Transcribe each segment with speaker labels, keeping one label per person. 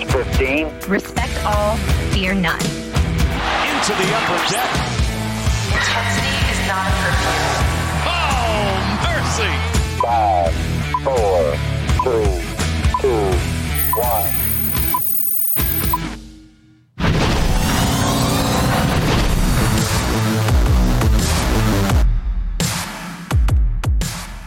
Speaker 1: Access 15.
Speaker 2: Respect all, fear none.
Speaker 3: Into the upper deck.
Speaker 4: Intensity is not a curfew.
Speaker 3: Oh, mercy.
Speaker 1: Five, four, three, two, one.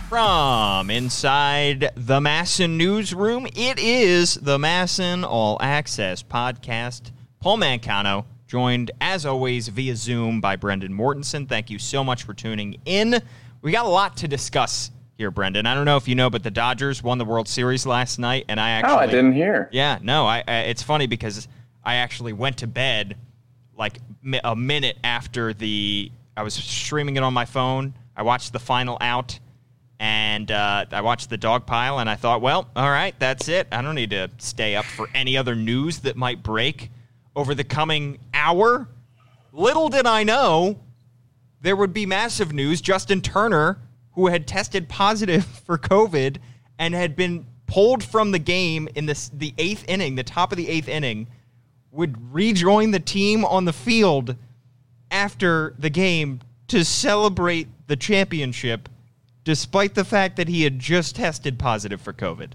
Speaker 5: From inside the MASN newsroom, it is the MASN All Access podcast. Paul Mancano, joined as always via Zoom by Brendan Mortensen. Thank you so much for tuning in. We got a lot to discuss here, Brendan. I don't know if you know, but the Dodgers won the World Series last night, and I actually
Speaker 6: Oh, I didn't hear.
Speaker 5: yeah, no, I, I it's funny because I actually went to bed like a minute after the I was streaming it on my phone. I watched the final out and uh, I watched the dog pile and I thought, well, all right, that's it. I don't need to stay up for any other news that might break over the coming hour. Little did I know there would be massive news. Justin Turner, who had tested positive for COVID and had been pulled from the game in this, the eighth inning, the top of the eighth inning, would rejoin the team on the field after the game to celebrate the championship, despite the fact that he had just tested positive for COVID.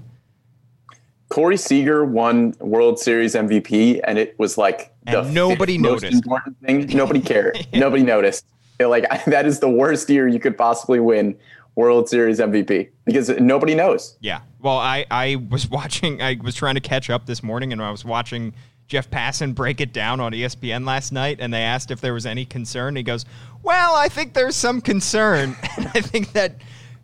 Speaker 6: Corey Seager won World Series MVP, and it was like the
Speaker 5: And nobody noticed.
Speaker 6: important thing. Nobody cared. Nobody noticed. It, like that is the worst year you could possibly win World Series MVP because nobody knows.
Speaker 5: Yeah. Well, I, I was watching, I was trying to catch up this morning and I was watching Jeff Passan break it down on ESPN last night and they asked if there was any concern. He goes, Well, I think there's some concern. and I think that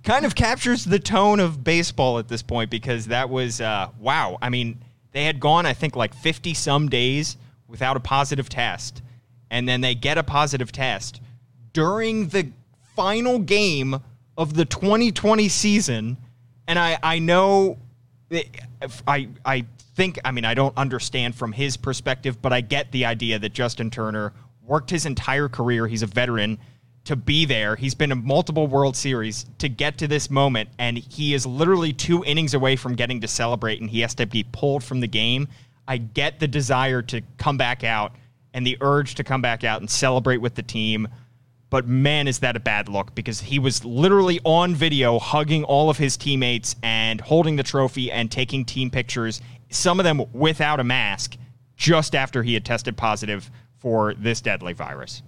Speaker 5: kind of captures the tone of baseball at this point because that was, uh, wow. I mean, they had gone, I think, like 50 some days without a positive test. And then they get a positive test during the final game of the 2020 season. And I, I know, I, I think, I mean, I don't understand from his perspective, but I get the idea that Justin Turner worked his entire career. He's a veteran to be there. He's been in multiple World Series to get to this moment, and he is literally two innings away from getting to celebrate, and he has to be pulled from the game. I get the desire to come back out and the urge to come back out and celebrate with the team. But man, is that a bad look because he was literally on video hugging all of his teammates and holding the trophy and taking team pictures, some of them without a mask, just after he had tested positive for this deadly virus.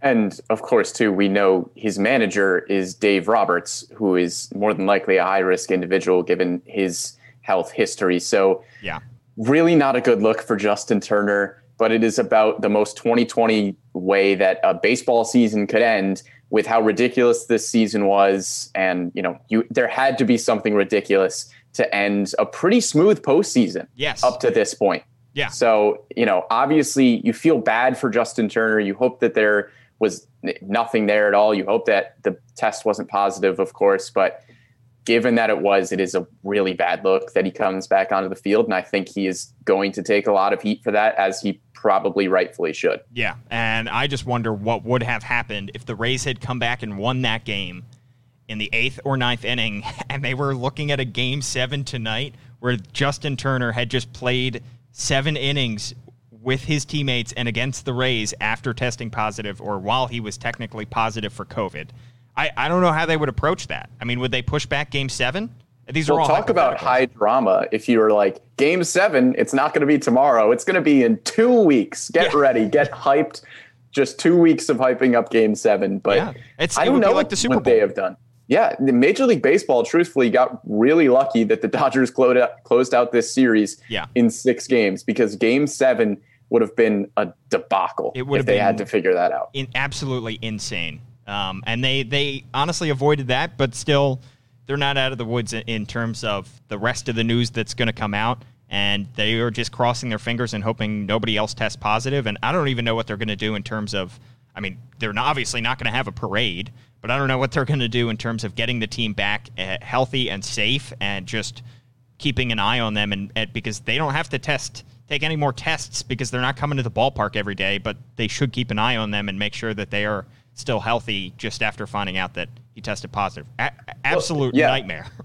Speaker 6: And of course, too, we know his manager is Dave Roberts, who is more than likely a high risk individual given his health history. So,
Speaker 5: Yeah.
Speaker 6: really not a good look for Justin Turner, but it is about the most 2020 way that a baseball season could end with how ridiculous this season was. And, you know, you there had to be something ridiculous to end a pretty smooth postseason
Speaker 5: Yes.
Speaker 6: up to this point.
Speaker 5: Yeah.
Speaker 6: So, you know, obviously you feel bad for Justin Turner. You hope that there was nothing there at all. You hope that the test wasn't positive, of course, but given that it was, it is a really bad look that he comes back onto the field. And I think he is going to take a lot of heat for that, as he probably rightfully should.
Speaker 5: Yeah, and I just wonder what would have happened if the Rays had come back and won that game in the eighth or ninth inning, and they were looking at a game seven tonight where Justin Turner had just played seven innings with his teammates and against the Rays after testing positive or while he was technically positive for COVID. I, I don't know how they would approach that. I mean, would they push back game seven? These are
Speaker 6: We'll
Speaker 5: all
Speaker 6: talk about high drama. If you are like, game seven, it's not going to be tomorrow. It's going to be in two weeks. Get
Speaker 5: Yeah.
Speaker 6: ready, get hyped. Just two weeks of hyping up game seven. But
Speaker 5: Yeah. It's-
Speaker 6: I don't know
Speaker 5: like the Super
Speaker 6: what they have done. Yeah, the Major League Baseball, truthfully, got really lucky that the Dodgers closed out, closed out this series
Speaker 5: Yeah.
Speaker 6: in six games because game seven would have been a debacle
Speaker 5: It would
Speaker 6: if
Speaker 5: have
Speaker 6: they had to figure that out.
Speaker 5: in, absolutely insane. Um, and they they honestly avoided that, but still, they're not out of the woods in, terms of the rest of the news that's going to come out. And they are just crossing their fingers and hoping nobody else tests positive. And I don't even know what they're going to do in terms of. I mean, they're obviously not going to have a parade, but I don't know what they're going to do in terms of getting the team back uh, healthy and safe and just keeping an eye on them and, and because they don't have to test take any more tests because they're not coming to the ballpark every day but they should keep an eye on them and make sure that they are still healthy just after finding out that he tested positive A- absolute
Speaker 6: yeah.
Speaker 5: nightmare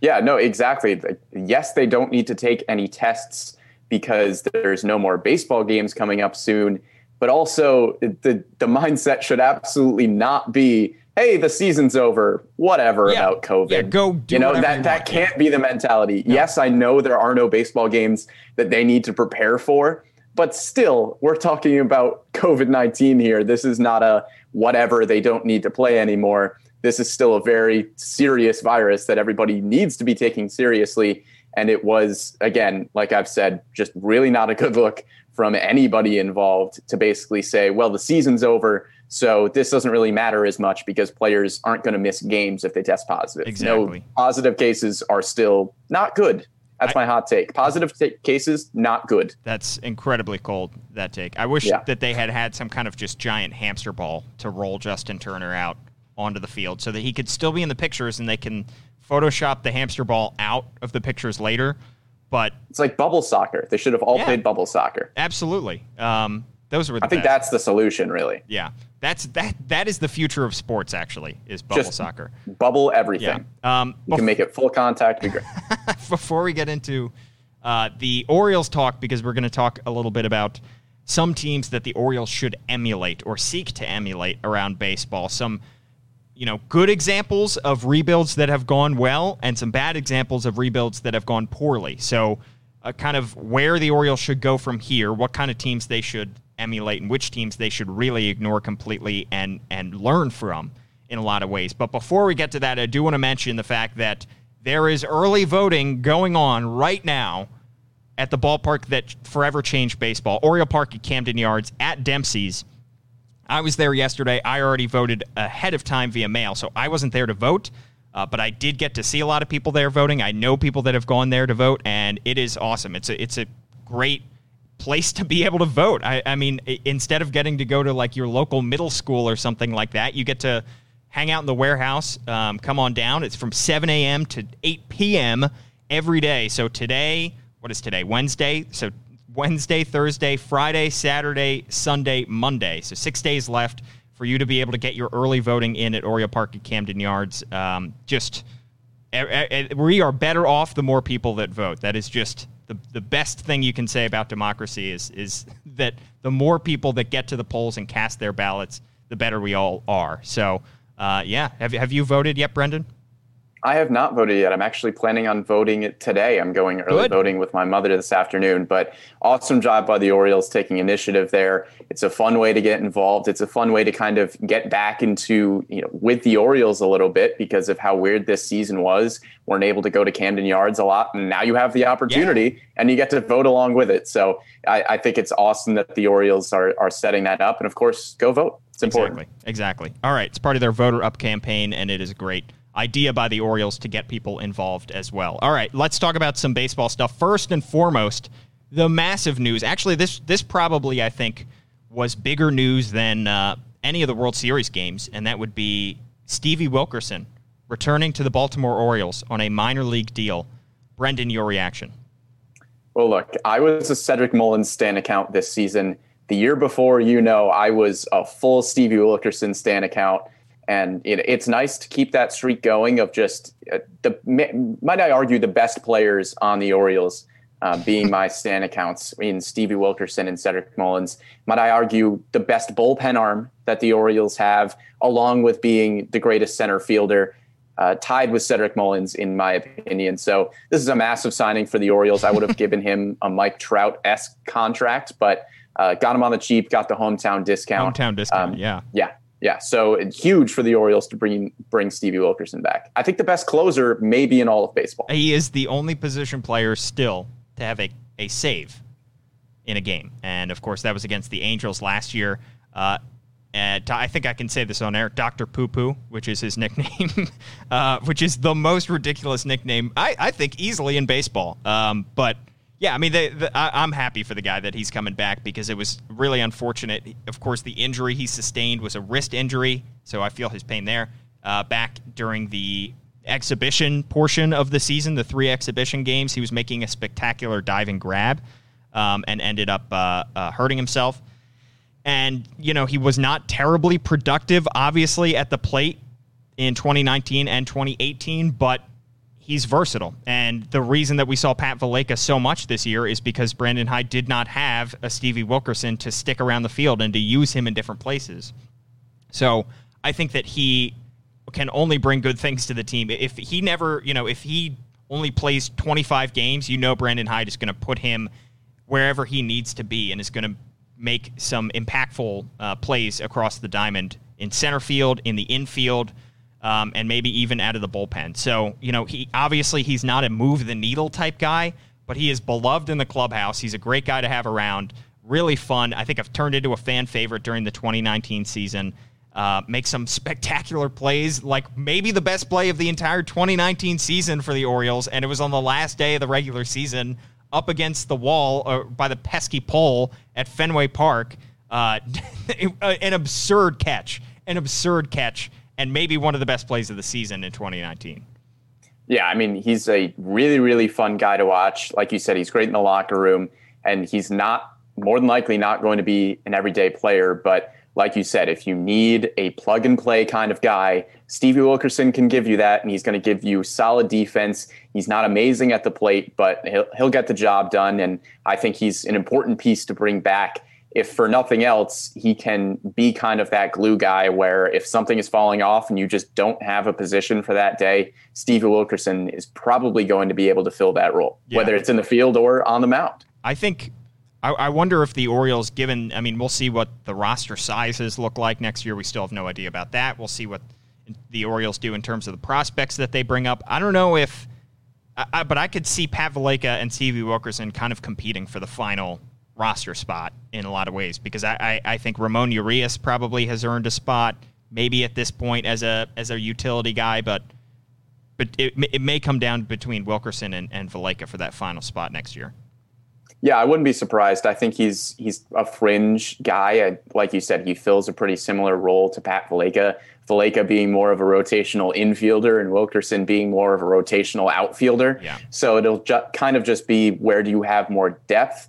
Speaker 6: Yeah, no, exactly. Yes, they don't need to take any tests because there's no more baseball games coming up soon. But also, the the mindset should absolutely not be, "Hey, the season's over. Whatever
Speaker 5: Yeah.
Speaker 6: about COVID."
Speaker 5: Yeah, go do
Speaker 6: you know that
Speaker 5: you
Speaker 6: that can't be the mentality. Yes, I know there are no baseball games that they need to prepare for, but still, we're talking about COVID nineteen here. This is not a whatever. They don't need to play anymore. This is still a very serious virus that everybody needs to be taking seriously. And it was, again, like I've said, just really not a good look from anybody involved to basically say, well, the season's over. So this doesn't really matter as much because players aren't going to miss games if they test positive.
Speaker 5: Exactly.
Speaker 6: No positive cases are still not good. That's my hot take. Positive ta- cases, not good.
Speaker 5: That's incredibly cold, that take. I wish
Speaker 6: Yeah.
Speaker 5: that they had had some kind of just giant hamster ball to roll Justin Turner out onto the field so that he could still be in the pictures and they can Photoshop the hamster ball out of the pictures later. But
Speaker 6: It's like bubble soccer. They should have all
Speaker 5: Yeah.
Speaker 6: played bubble soccer.
Speaker 5: absolutely. Um, those were the
Speaker 6: I think
Speaker 5: best.
Speaker 6: that's the solution, really.
Speaker 5: Yeah. That's that that is the future of sports actually, is bubble
Speaker 6: Just
Speaker 5: soccer.
Speaker 6: Bubble
Speaker 5: Yeah.
Speaker 6: everything.
Speaker 5: Um
Speaker 6: You can make it full contact. Be great.
Speaker 5: before we get into uh, the Orioles talk, because we're going to talk a little bit about some teams that the Orioles should emulate or seek to emulate around baseball. Some, you know, good examples of rebuilds that have gone well, and some bad examples of rebuilds that have gone poorly. So, uh, kind of where the Orioles should go from here, what kind of teams they should emulate, and which teams they should really ignore completely and and learn from in a lot of ways. But before we get to that, I do want to mention the fact that there is early voting going on right now at the ballpark that forever changed baseball, Oriole Park at Camden Yards at Dempsey's. I was there yesterday. I already voted ahead of time via mail, so I wasn't there to vote, uh, but I did get to see a lot of people there voting. I know people that have gone there to vote, and it is awesome. It's a it's a great place to be able to vote. I, I mean, instead of getting to go to like your local middle school or something like that, you get to hang out in the warehouse. Um, come on down. It's from 7 a.m. to 8 p.m. every day. So today, what is today? Wednesday. So Wednesday, Thursday, Friday, Saturday, Sunday, Monday. So six days left for you to be able to get your early voting in at Oriole Park at Camden Yards. Um, just we are better off the more people that vote. That is just the, the best thing you can say about democracy is is that the more people that get to the polls and cast their ballots, the better we all are. So, uh, yeah, have have you voted yet, Brendan?
Speaker 6: I have not voted yet. I'm actually planning on voting it today. I'm going early
Speaker 5: Good.
Speaker 6: voting with my mother this afternoon. But awesome job by the Orioles taking initiative there. It's a fun way to get involved. It's a fun way to kind of get back into, you know, with the Orioles a little bit because of how weird this season was. weren't able to go to Camden Yards a lot. And now you have the opportunity and you get to vote along with it. So I, I think it's awesome that the Orioles are, are setting that up. And of course, go vote. It's important.
Speaker 5: Exactly. Exactly. All right. It's part of their voter up campaign, and it is great idea by the Orioles to get people involved as well. All right. Let's talk about some baseball stuff. First and foremost, the massive news. Actually, this this probably I think was bigger news than uh, any of the World Series games, and that would be Stevie Wilkerson returning to the Baltimore Orioles on a minor league deal. Brendan, your reaction?
Speaker 6: Well, look, I was a Cedric Mullins Stan account this season. The year before, you know, I was a full Stevie Wilkerson Stan account. And it, it's nice to keep that streak going of just uh, the, might I argue, the best players on the Orioles uh, being my Stan accounts in Stevie Wilkerson and Cedric Mullins. Might I argue, the best bullpen arm that the Orioles have, along with being the greatest center fielder uh, tied with Cedric Mullins, in my opinion. So this is a massive signing for the Orioles. I would have given him a Mike Trout esque contract, but uh, got him on the cheap, got the hometown discount.
Speaker 5: Hometown discount.
Speaker 6: Um,
Speaker 5: yeah.
Speaker 6: Yeah, yeah. So it's huge for the Orioles to bring bring Stevie Wilkerson back. I think the best closer maybe in all of baseball.
Speaker 5: He is the only position player still to have a, a save in a game. And of course, that was against the Angels last year. Uh, and I think I can say this on air Dr. Poo Poo, which is his nickname, uh, which is the most ridiculous nickname, I, I think, easily in baseball. Um, but yeah, I mean, they, the, I, I'm happy for the guy that he's coming back because it was really unfortunate. Of course, the injury he sustained was a wrist injury, so I feel his pain there. Uh, back during the exhibition portion of the season, the three exhibition games, he was making a spectacular diving grab um, and ended up uh, uh, hurting himself. And, you know, he was not terribly productive, obviously, at the plate in 2019 and 2018, but he's versatile. And the reason that we saw Pat Valaika so much this year is because Brandon Hyde did not have a Stevie Wilkerson to stick around the field and to use him in different places. So I think that he can only bring good things to the team. If he never, you know, if he only plays 25 games, you know Brandon Hyde is going to put him wherever he needs to be and is going to make some impactful uh, plays across the diamond in center field, in the infield, um, and maybe even out of the bullpen. So, you know, he obviously he's not a move the needle type guy, but he is beloved in the clubhouse. He's a great guy to have around. Really fun. I think I've turned into a fan favorite during the 2019 season. Uh, make some spectacular plays, like maybe the best play of the entire 2019 season for the Orioles, and it was on the last day of the regular season up against the wall uh, by the pesky pole at Fenway Park. Uh, an absurd catch, an absurd catch, and maybe one of the best plays of the season in 2019.
Speaker 6: Yeah, I mean, he's a really, really fun guy to watch. Like you said, he's great in the locker room, and he's not more than likely not going to be an everyday player, but like you said, if you need a plug and play kind of guy, Stevie Wilkerson can give you that, and he's going to give you solid defense. He's not amazing at the plate, but he'll, he'll get the job done. And I think he's an important piece to bring back. If for nothing else, he can be kind of that glue guy where if something is falling off and you just don't have a position for that day, Stevie Wilkerson is probably going to be able to fill that role, yeah. whether it's in the field or on the mound.
Speaker 5: I think I, I, wonder if the Orioles, given, I mean, we'll see what the roster sizes look like next year. We still have no idea about that. We'll see what the Orioles do in terms of the prospects that they bring up. I don't know if, I, but I could see Pat Valaika and Stevie Wilkerson kind of competing for the final roster spot in a lot of ways because I, I, I think Ramon Urias probably has earned a spot maybe at this point as a as a utility guy, but but it, it may come down between Wilkerson and, and Valaika for that final spot next year.
Speaker 6: Yeah, I wouldn't be surprised. I think he's he's a fringe guy. I, like you said, he fills a pretty similar role to Pat Valaika. Valaika being more of a rotational infielder and Wilkerson being more of a rotational outfielder.
Speaker 5: Yeah.
Speaker 6: So it'll ju- kind of just be where do you have more depth?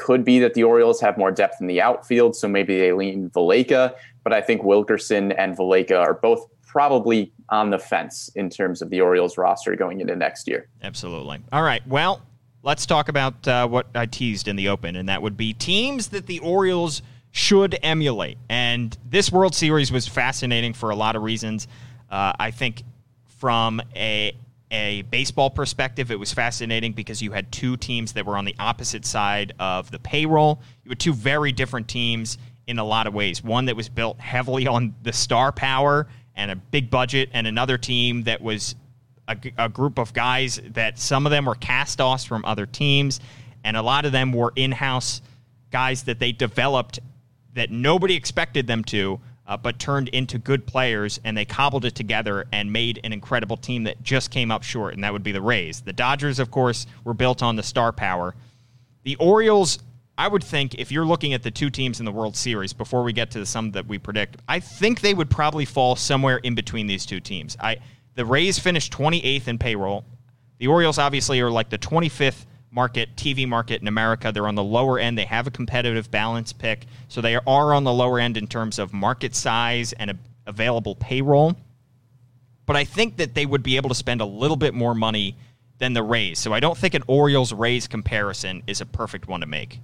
Speaker 6: Could be that the Orioles have more depth in the outfield, so maybe they lean Valaika. But I think Wilkerson and Valaika are both probably on the fence in terms of the Orioles roster going into next year.
Speaker 5: Absolutely. All right. Well, let's talk about uh, what I teased in the open, and that would be teams that the Orioles should emulate. And this World Series was fascinating for a lot of reasons. Uh, I think from a a baseball perspective, it was fascinating because you had two teams that were on the opposite side of the payroll. You had two very different teams in a lot of ways. One that was built heavily on the star power and a big budget, and another team that was a, a group of guys that some of them were cast offs from other teams, and a lot of them were in house guys that they developed that nobody expected them to, uh, but turned into good players, and they cobbled it together and made an incredible team that just came up short, and that would be the Rays. The Dodgers, of course, were built on the star power. The Orioles, I would think, if you're looking at the two teams in the World Series, before we get to the sum that we predict, I think they would probably fall somewhere in between these two teams. I the Rays finished 28th in payroll. The Orioles obviously are like the 25th market, TV market in America. They're on the lower end. They have a competitive balance pick. So they are on the lower end in terms of market size and available payroll. But I think that they would be able to spend a little bit more money than the Rays. So I don't think an Orioles Rays comparison is a perfect one to make.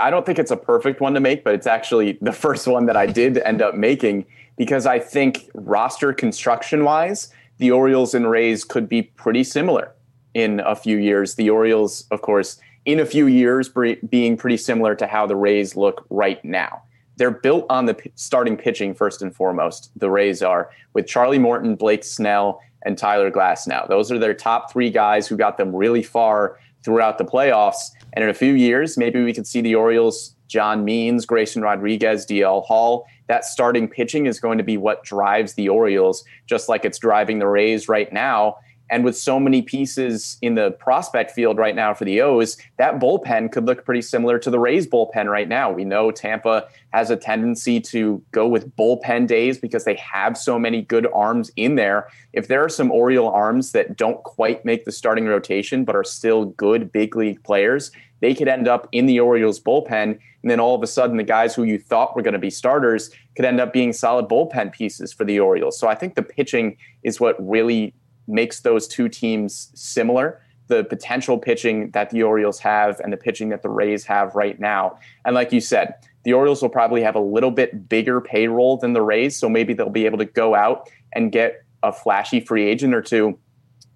Speaker 6: I don't think it's a perfect one to make, but it's actually the first one that I did end up making because I think roster construction wise, the Orioles and Rays could be pretty similar in a few years. The Orioles, of course, in a few years, being pretty similar to how the Rays look right now. They're built on the p- starting pitching first and foremost. The Rays are with Charlie Morton, Blake Snell, and Tyler Glasnow. Those are their top three guys who got them really far throughout the playoffs. And in a few years, maybe we could see the Orioles, John Means, Grayson Rodriguez, DL Hall. That starting pitching is going to be what drives the Orioles, just like it's driving the Rays right now. And with so many pieces in the prospect field right now for the O's, that bullpen could look pretty similar to the Rays bullpen right now. We know Tampa has a tendency to go with bullpen days because they have so many good arms in there. If there are some Oriole arms that don't quite make the starting rotation but are still good big league players, they could end up in the Orioles bullpen. And then all of a sudden, the guys who you thought were going to be starters could end up being solid bullpen pieces for the Orioles. So I think the pitching is what really makes those two teams similar the potential pitching that the Orioles have and the pitching that the Rays have right now. And like you said, the Orioles will probably have a little bit bigger payroll than the Rays, so maybe they'll be able to go out and get a flashy free agent or two.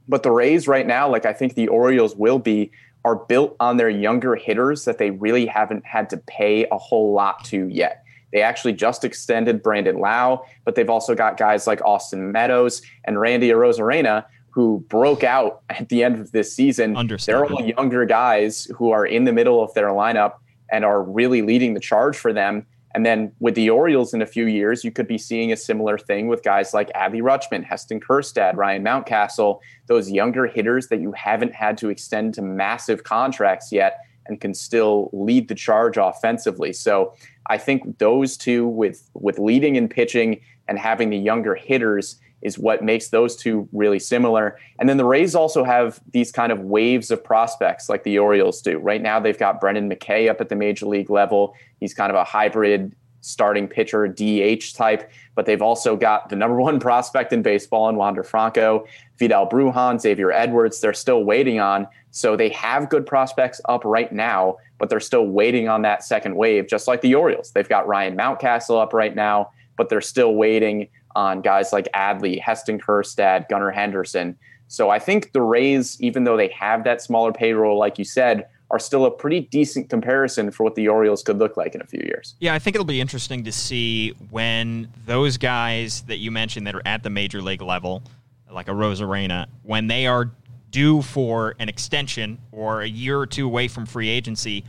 Speaker 6: But the Rays right now, like I think the Orioles will be, are built on their younger hitters that they really haven't had to pay a whole lot to yet. They actually just extended Brandon Lowe, but they've also got guys like Austin Meadows and Randy Arozarena who broke out at the end of this season. They're all younger guys who are in the middle of their lineup and are really leading the charge for them. And then with the Orioles in a few years, you could be seeing a similar thing with guys like Adley Rutschman, Heston Kjerstad, Ryan Mountcastle, those younger hitters that you haven't had to extend to massive contracts yet and can still lead the charge offensively. So I think those two with with leading and pitching and having the younger hitters is what makes those two really similar. And then the Rays also have these kind of waves of prospects like the Orioles do. Right now, they've got Brendan McKay up at the major league level. He's kind of a hybrid starting pitcher, DH type, but they've also got the number one prospect in baseball in Wander Franco, Vidal Brujan, Xavier Edwards. They're still waiting on. So they have good prospects up right now, but they're still waiting on that second wave, just like the Orioles. They've got Ryan Mountcastle up right now, but they're still waiting on guys like Adley, Heston Kjerstad, Gunnar Henderson. So I think the Rays, even though they have that smaller payroll, like you said, are still a pretty decent comparison for what the Orioles could look like in a few years.
Speaker 5: Yeah, I think it'll be interesting to see when those guys that you mentioned that are at the major league level, like a Arozarena, when they are due for an extension or a year or two away from free agency,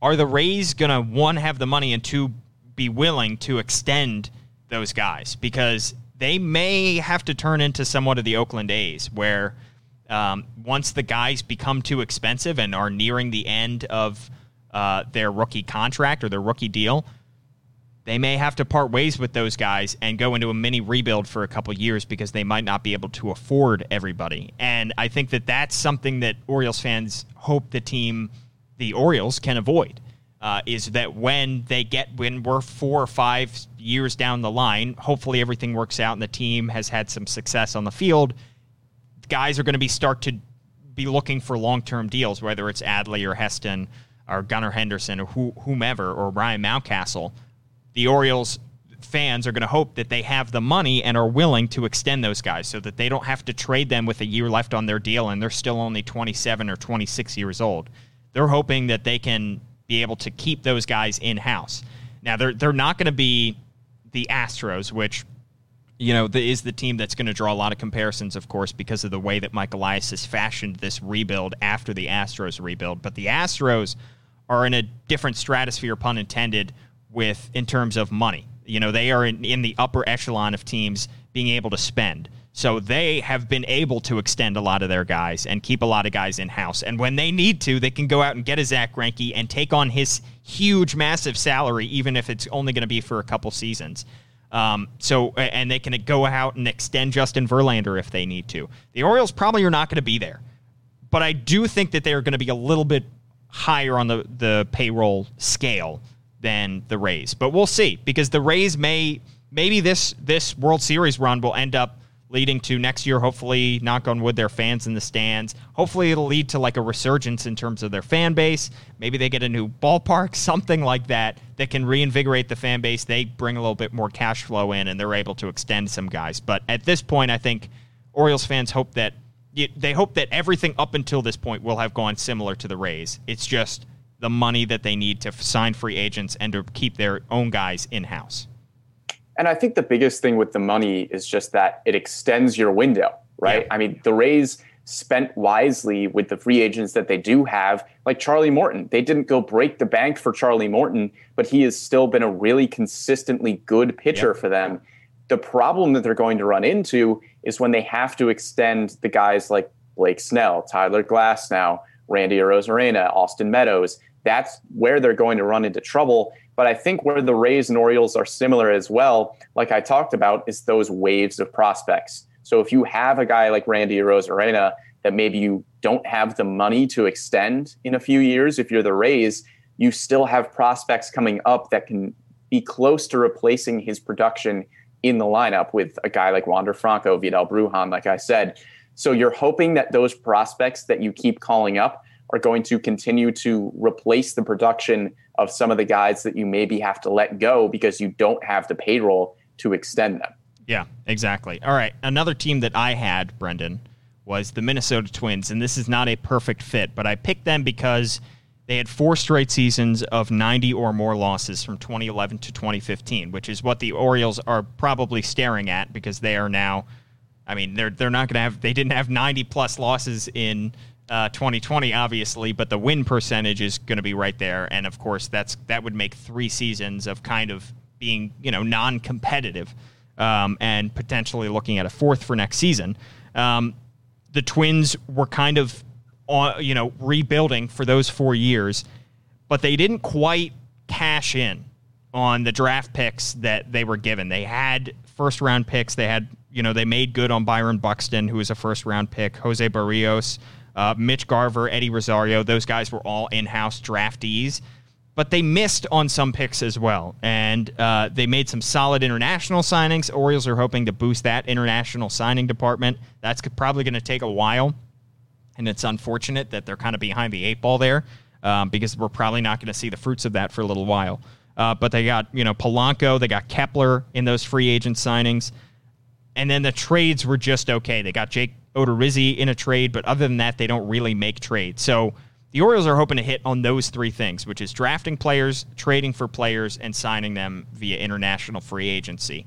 Speaker 5: are the Rays going to, one, have the money and two, be willing to extend – those guys because they may have to turn into somewhat of the Oakland A's, where um, once the guys become too expensive and are nearing the end of uh, their rookie contract or their rookie deal, they may have to part ways with those guys and go into a mini rebuild for a couple years because they might not be able to afford everybody. And I think that that's something that Orioles fans hope the team, the Orioles, can avoid uh, is that when they get when we're four or five years down the line, hopefully everything works out and the team has had some success on the field. Guys are going to be start to be looking for long term deals, whether it's Adley or Heston or Gunnar Henderson or who, whomever or Ryan Mountcastle. The Orioles fans are going to hope that they have the money and are willing to extend those guys so that they don't have to trade them with a year left on their deal and they're still only 27 or 26 years old. They're hoping that they can be able to keep those guys in house. Now they're they're not going to be the Astros, which you know the, is the team that's going to draw a lot of comparisons, of course, because of the way that Mike Elias has fashioned this rebuild after the Astros rebuild. But the Astros are in a different stratosphere, pun intended, with in terms of money. You know they are in, in the upper echelon of teams being able to spend. So they have been able to extend a lot of their guys and keep a lot of guys in house. And when they need to, they can go out and get a Zack Greinke and take on his huge, massive salary, even if it's only going to be for a couple seasons. Um, so and they can go out and extend Justin Verlander if they need to. The Orioles probably are not going to be there, but I do think that they are going to be a little bit higher on the the payroll scale than the Rays. But we'll see because the Rays may maybe this this World Series run will end up leading to next year, hopefully, knock on wood, their fans in the stands. Hopefully, it'll lead to like a resurgence in terms of their fan base. Maybe they get a new ballpark, something like that, that can reinvigorate the fan base. They bring a little bit more cash flow in and they're able to extend some guys. But at this point, I think Orioles fans hope that they hope that everything up until this point will have gone similar to the Rays. It's just the money that they need to sign free agents and to keep their own guys in house.
Speaker 6: And I think the biggest thing with the money is just that it extends your window, right? Yeah. I mean, the Rays spent wisely with the free agents that they do have, like Charlie Morton. They didn't go break the bank for Charlie Morton, but he has still been a really consistently good pitcher for them. The problem that they're going to run into is when they have to extend the guys like Blake Snell, Tyler Glasnow, Randy Arozarena, Austin Meadows. That's where they're going to run into trouble. But I think where the Rays and Orioles are similar as well, like I talked about, is those waves of prospects. So if you have a guy like Randy Arozarena that maybe you don't have the money to extend in a few years, if you're the Rays, you still have prospects coming up that can be close to replacing his production in the lineup with a guy like Wander Franco, Vidal Brujan, like I said. So you're hoping that those prospects that you keep calling up are going to continue to replace the production of some of the guys that you maybe have to let go because you don't have the payroll to extend them.
Speaker 5: Yeah, exactly. All right. Another team that I had, Brendan, was the Minnesota Twins. And this is not a perfect fit, but I picked them because they had four straight seasons of 90 or more losses from 2011 to 2015, which is what the Orioles are probably staring at because they are now. I mean, they're they're not going to have. They didn't have 90 plus losses in uh, 2020, obviously, but the win percentage is going to be right there, and of course, that's that would make three seasons of kind of being you know non-competitive, um, and potentially looking at a fourth for next season. Um, the Twins were kind of on, you know, rebuilding for those four years, but they didn't quite cash in on the draft picks that they were given. They had first round picks. They had, you know, they made good on Byron Buxton, who was a first round pick, Jose Berrios, uh, Mitch Garver, Eddie Rosario. Those guys were all in house draftees. But they missed on some picks as well. And uh, they made some solid international signings. Orioles are hoping to boost that international signing department. That's probably going to take a while and it's unfortunate that they're kind of behind the eight ball there um, because we're probably not going to see the fruits of that for a little while. Uh, but they got you know Polanco, they got Kepler in those free agent signings, and then the trades were just okay. They got Jake Odorizzi in a trade, but other than that, they don't really make trades. So the Orioles are hoping to hit on those three things, which is drafting players, trading for players, and signing them via international free agency.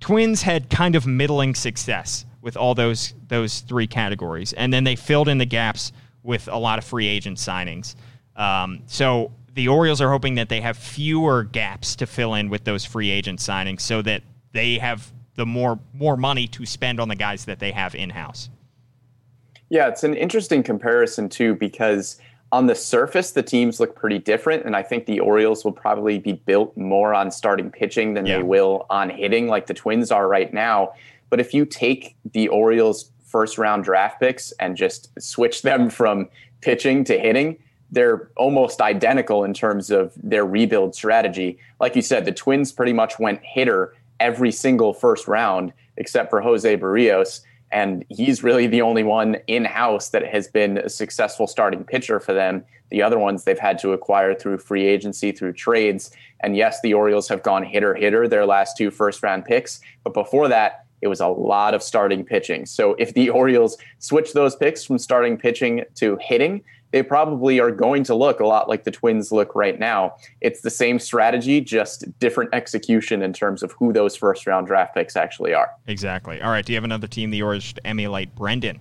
Speaker 5: Twins had kind of middling success with all those those three categories, and then they filled in the gaps with a lot of free agent signings. Um, so the Orioles are hoping that they have fewer gaps to fill in with those free agent signings, so that they have the more more money to spend on the guys that they have in house.
Speaker 6: Yeah, it's an interesting comparison too because on the surface the teams look pretty different and I think the Orioles will probably be built more on starting pitching than yeah. they will on hitting like the Twins are right now. But if you take the Orioles' first round draft picks and just switch them from pitching to hitting, they're almost identical in terms of their rebuild strategy. Like you said, the Twins pretty much went hitter every single first round except for Jose Berrios. And he's really the only one in house that has been a successful starting pitcher for them. The other ones they've had to acquire through free agency, through trades. And yes, the Orioles have gone hitter hitter their last two first round picks. But before that, it was a lot of starting pitching. So if the Orioles switch those picks from starting pitching to hitting, they probably are going to look a lot like the Twins look right now. It's the same strategy, just different execution in terms of who those first round draft picks actually are.
Speaker 5: Exactly. All right. Do you have another team the Orioles to emulate? Brendan.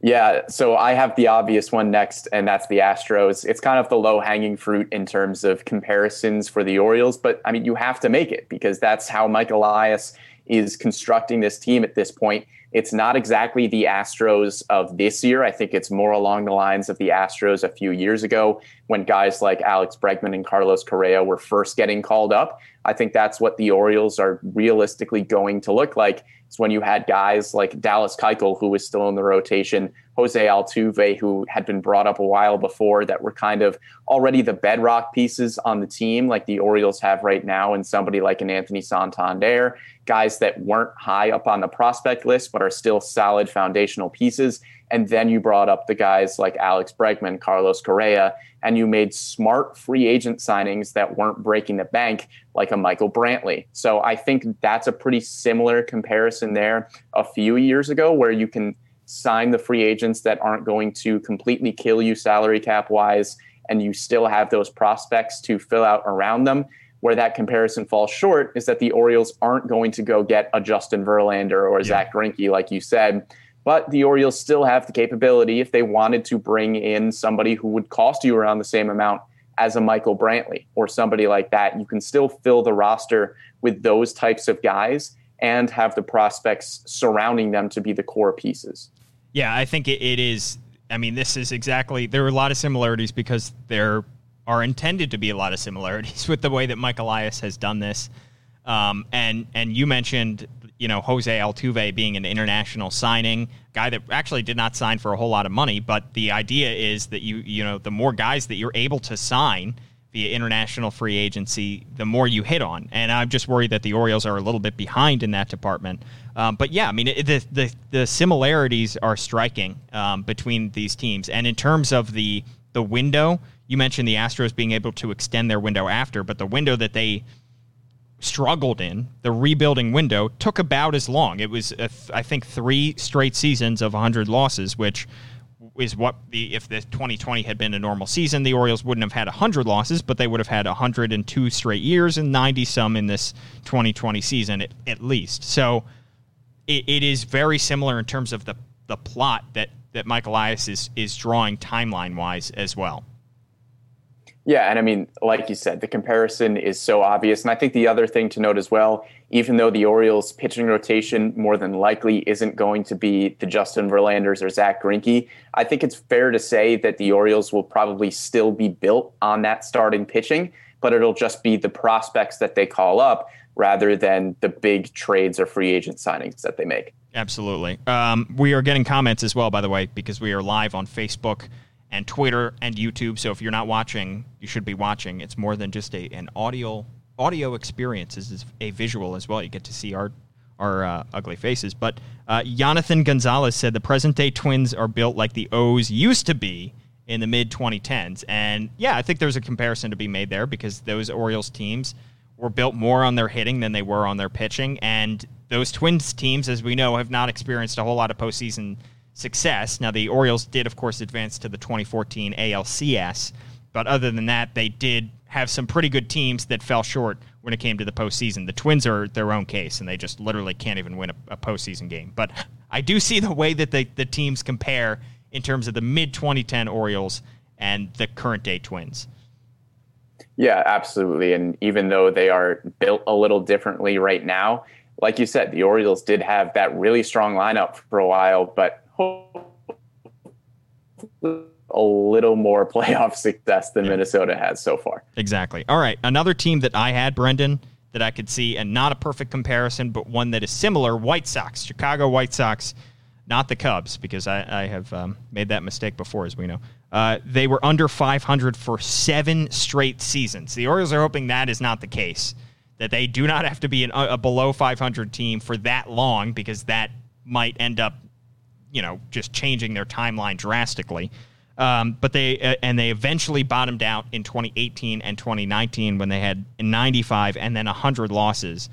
Speaker 6: Yeah, so I have the obvious one next, and that's the Astros. It's kind of the low hanging fruit in terms of comparisons for the Orioles, but I mean, you have to make it because that's how Mike Elias is constructing this team at this point. It's not exactly the Astros of this year. I think it's more along the lines of the Astros a few years ago when guys like Alex Bregman and Carlos Correa were first getting called up. I think that's what the Orioles are realistically going to look like. It's when you had guys like Dallas Keuchel, who was still in the rotation, Jose Altuve, who had been brought up a while before, that were kind of already the bedrock pieces on the team, like the Orioles have right now, and somebody like an Anthony Santander, guys that weren't high up on the prospect list, but are still solid foundational pieces. And then you brought up the guys like Alex Bregman, Carlos Correa, and you made smart free agent signings that weren't breaking the bank like a Michael Brantley. So I think that's a pretty similar comparison there a few years ago where you can sign the free agents that aren't going to completely kill you salary cap wise and you still have those prospects to fill out around them. Where that comparison falls short is that the Orioles aren't going to go get a Justin Verlander or yeah. Zack Greinke, like you said but the Orioles still have the capability, if they wanted to bring in somebody who would cost you around the same amount as a Michael Brantley or somebody like that, you can still fill the roster with those types of guys and have the prospects surrounding them to be the core pieces.
Speaker 5: Yeah, I think it, it is. I mean, this is exactly, there are a lot of similarities because there are intended to be a lot of similarities with the way that Mike Elias has done this. Um, and and you mentioned you know Jose Altuve being an international signing guy that actually did not sign for a whole lot of money, but the idea is that you you know the more guys that you're able to sign via international free agency, the more you hit on. And I'm just worried that the Orioles are a little bit behind in that department. Um, but yeah, I mean, it, the, the, the similarities are striking um, between these teams. And in terms of the the window, you mentioned the Astros being able to extend their window after, but the window that they struggled in, the rebuilding window, took about as long. It was, I think, three straight seasons of 100 losses, which is what the if the 2020 had been a normal season, the Orioles wouldn't have had 100 losses, but they would have had 102 straight years and 90 some in this 2020 season at, at least. So it, it is very similar in terms of the the plot that that Mike Elias is is drawing timeline wise as well.
Speaker 6: Yeah, and I mean, like you said, the comparison is so obvious. And I think the other thing to note as well, even though the Orioles' pitching rotation more than likely isn't going to be the Justin Verlanders or Zack Greinke, I think it's fair to say that the Orioles will probably still be built on that starting pitching, but it'll just be the prospects that they call up rather than the big trades or free agent signings that they make.
Speaker 5: Absolutely. Um, we are getting comments as well, by the way, because we are live on Facebook and Twitter and YouTube. So if you're not watching, you should be watching. It's more than just a an audio audio experience. It's a visual as well. You get to see our our uh, ugly faces. But uh, Jonathan Gonzalez said the present day Twins are built like the O's used to be in the mid 2010s. And yeah, I think there's a comparison to be made there because those Orioles teams were built more on their hitting than they were on their pitching. And those Twins teams, as we know, have not experienced a whole lot of postseason success. Now, the Orioles did, of course, advance to the 2014 ALCS, but other than that, they did have some pretty good teams that fell short when it came to the postseason. The Twins are their own case, and they just literally can't even win a, a postseason game. But I do see the way that the, the teams compare in terms of the mid 2010 Orioles and the current day Twins.
Speaker 6: Yeah, absolutely. And even though they are built a little differently right now, like you said, the Orioles did have that really strong lineup for a while, but a little more playoff success than yeah. Minnesota has so far.
Speaker 5: Exactly. All right. Another team that I had, Brendan, that I could see, and not a perfect comparison, but one that is similar White Sox, Chicago White Sox, not the Cubs, because I, I have um, made that mistake before, as we know. Uh, they were under 500 for seven straight seasons. The Orioles are hoping that is not the case, that they do not have to be an, a below 500 team for that long, because that might end up you know just changing their timeline drastically. Um, but they uh, and they eventually bottomed out in 2018 and 2019 when they had 95 and then 100 losses.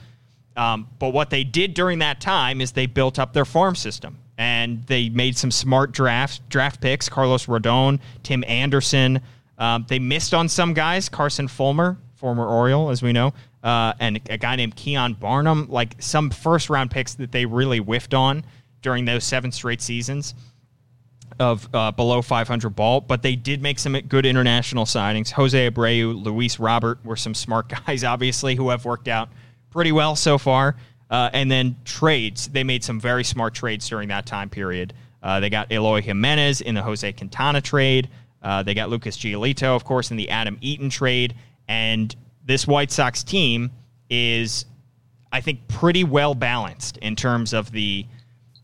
Speaker 5: Um, but what they did during that time is they built up their farm system and they made some smart draft draft picks. Carlos Rodon, Tim Anderson. Um, they missed on some guys. Carson Fulmer, former Oriole, as we know, uh, and a guy named Keon Barnum. Like some first round picks that they really whiffed on during those seven straight seasons of uh, below 500 ball, but they did make some good international signings. Jose Abreu, Luis Robert were some smart guys, obviously, who have worked out pretty well so far. Uh, and then trades, they made some very smart trades during that time period. Uh, they got Eloy Jimenez in the Jose Quintana trade. Uh, they got Lucas Giolito, of course, in the Adam Eaton trade. And this White Sox team is, I think, pretty well balanced in terms of the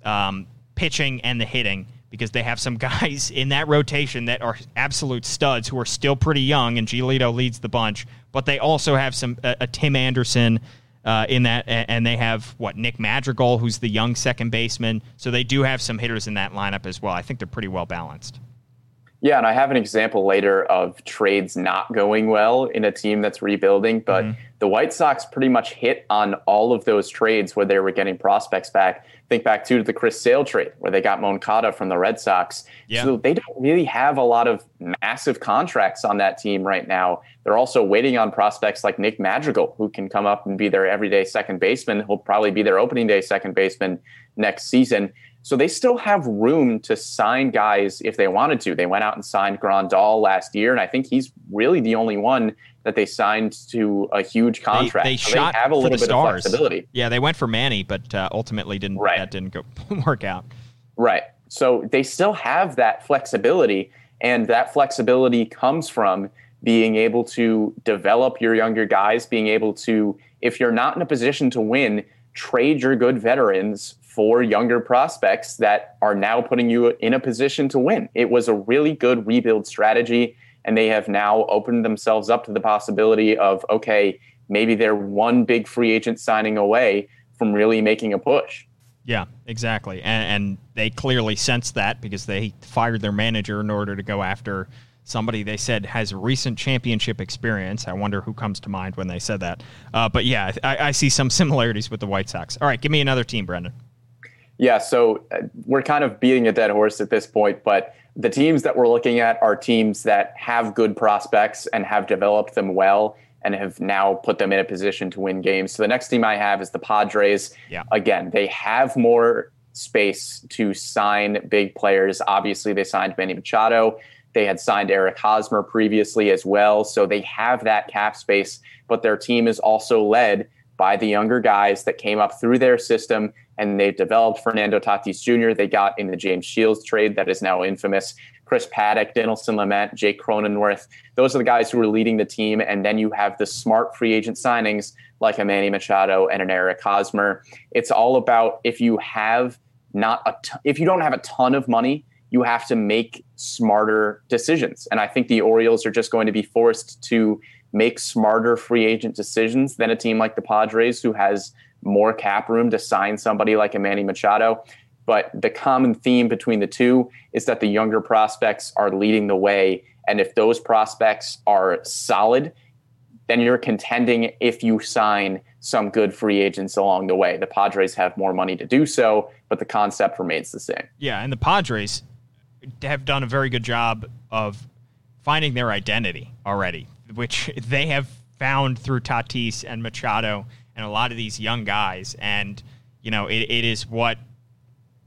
Speaker 5: um, pitching and the hitting because they have some guys in that rotation that are absolute studs who are still pretty young, and Giolito leads the bunch. But they also have some a, a Tim Anderson uh, in that, and they have what Nick Madrigal, who's the young second baseman. So they do have some hitters in that lineup as well. I think they're pretty well balanced.
Speaker 6: Yeah, and I have an example later of trades not going well in a team that's rebuilding, but mm-hmm. the White Sox pretty much hit on all of those trades where they were getting prospects back. Think back too to the Chris Sale trade where they got Moncada from the Red Sox. Yeah. So they don't really have a lot of massive contracts on that team right now. They're also waiting on prospects like Nick Madrigal, who can come up and be their everyday second baseman. He'll probably be their opening day second baseman next season. So they still have room to sign guys if they wanted to. They went out and signed Grandal last year, and I think he's really the only one that they signed to a huge contract.
Speaker 5: They, they so shot they have a little bit stars. of flexibility. Yeah, they went for Manny, but uh, ultimately didn't. Right. That didn't go work out.
Speaker 6: Right. So they still have that flexibility, and that flexibility comes from being able to develop your younger guys, being able to, if you're not in a position to win, trade your good veterans for younger prospects that are now putting you in a position to win. It was a really good rebuild strategy. And they have now opened themselves up to the possibility of okay, maybe they're one big free agent signing away from really making a push.
Speaker 5: Yeah, exactly. And, and they clearly sensed that because they fired their manager in order to go after somebody they said has recent championship experience. I wonder who comes to mind when they said that. Uh, but yeah, I, I, see some similarities with the White Sox. All right, give me another team, Brendan.
Speaker 6: Yeah, so uh, we're kind of beating a dead horse at this point, but the teams that we're looking at are teams that have good prospects and have developed them well and have now put them in a position to win games. So the next team I have is the Padres.
Speaker 5: Yeah.
Speaker 6: Again, they have more space to sign big players. Obviously, they signed Manny Machado. They had signed Eric Hosmer previously as well. So they have that cap space, but their team is also led by the younger guys that came up through their system and they've developed Fernando Tatis Jr. They got in the James Shields trade that is now infamous. Chris Paddack, Dinelson Lamet, Jake Cronenworth. Those are the guys who are leading the team. And then you have the smart free agent signings like a Manny Machado and an Eric Hosmer. It's all about if you have not a t- if you don't have a ton of money, you have to make smarter decisions. And I think the Orioles are just going to be forced to make smarter free agent decisions than a team like the Padres, who has more cap room to sign somebody like a Manny Machado. But the common theme between the two is that the younger prospects are leading the way. And if those prospects are solid, then you're contending if you sign some good free agents along the way. The Padres have more money to do so, but the concept remains the same.
Speaker 5: Yeah, and the Padres have done a very good job of finding their identity already, which they have found through Tatis and Machado and a lot of these young guys. And, you know, it, it is what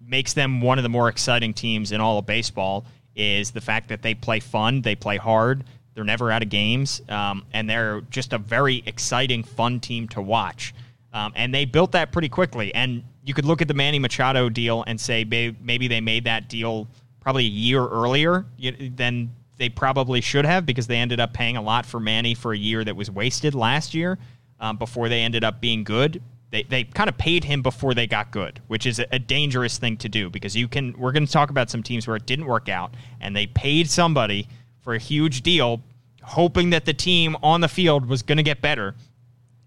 Speaker 5: makes them one of the more exciting teams in all of baseball is the fact that they play fun, they play hard, they're never out of games, um, and they're just a very exciting, fun team to watch. Um, and they built that pretty quickly. And you could look at the Manny Machado deal and say maybe they made that deal probably a year earlier than they probably should have because they ended up paying a lot for Manny for a year that was wasted last year um, before they ended up being good they, they kind of paid him before they got good, which is a, dangerous thing to do because you can. We're going to talk about some teams where it didn't work out, and they paid somebody for a huge deal, hoping that the team on the field was going to get better,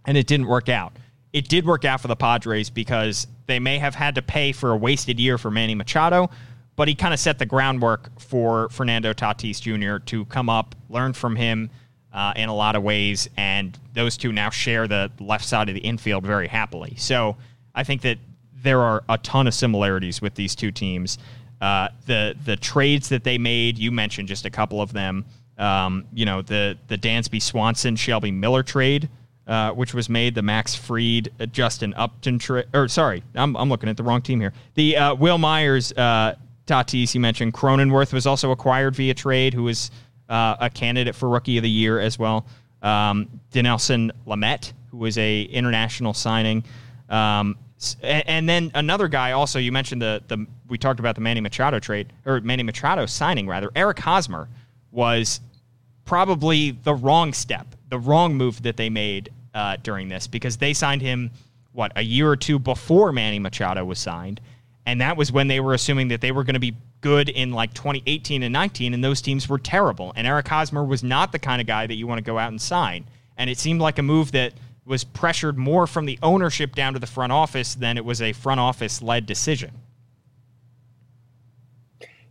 Speaker 5: and it didn't work out. It did work out for the Padres because they may have had to pay for a wasted year for Manny Machado, but he kind of set the groundwork for Fernando Tatis Jr. to come up, learn from him uh, in a lot of ways, and those two now share the left side of the infield very happily. So I think that there are a ton of similarities with these two teams. Uh, the the trades that they made, you mentioned just a couple of them. Um, you know the the Dansby Swanson Shelby Miller trade, uh, which was made, the Max Fried uh, Justin Upton trade, or sorry, I'm, I'm looking at the wrong team here. The uh, Wil Myers uh, Tatis you mentioned, Cronenworth was also acquired via trade, who was uh, a candidate for Rookie of the Year as well. Um, Dinelson Lamet, who was a international signing. Um, and, and, then another guy also you mentioned the the we talked about the Manny Machado trade or Manny Machado signing rather Eric Hosmer was probably the wrong step the wrong move that they made uh, during this because they signed him what a year or two before Manny Machado was signed and that was when they were assuming that they were going to be good in like 2018 and 19, and those teams were terrible. And Eric Hosmer was not the kind of guy that you want to go out and sign. And it seemed like a move that was pressured more from the ownership down to the front office than it was a front office led decision.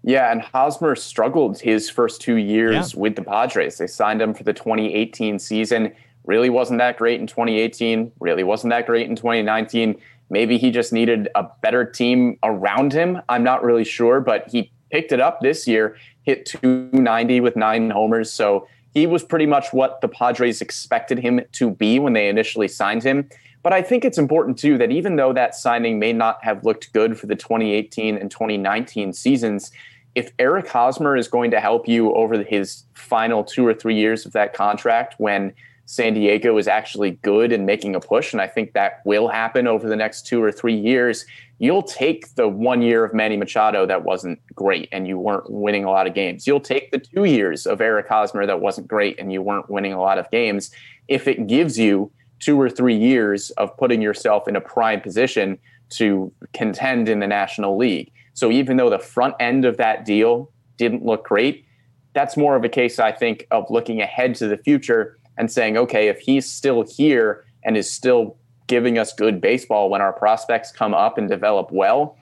Speaker 6: Yeah, and Hosmer struggled his first two years yeah. with the Padres. They signed him for the 2018 season. Really wasn't that great in 2018. Really wasn't that great in 2019. Maybe he just needed a better team around him. I'm not really sure, but he picked it up this year, hit 290 with nine homers. So he was pretty much what the Padres expected him to be when they initially signed him. But I think it's important too that even though that signing may not have looked good for the 2018 and 2019 seasons, if Eric Hosmer is going to help you over his final two or three years of that contract when San Diego is actually good and making a push, and I think that will happen over the next two or three years. You'll take the one year of Manny Machado that wasn't great and you weren't winning a lot of games. You'll take the two years of Eric Hosmer that wasn't great and you weren't winning a lot of games if it gives you two or three years of putting yourself in a prime position to contend in the National League. So even though the front end of that deal didn't look great, that's more of a case, I think, of looking ahead to the future and saying, okay, if he's still here and is still giving us good baseball when our prospects come up and develop well,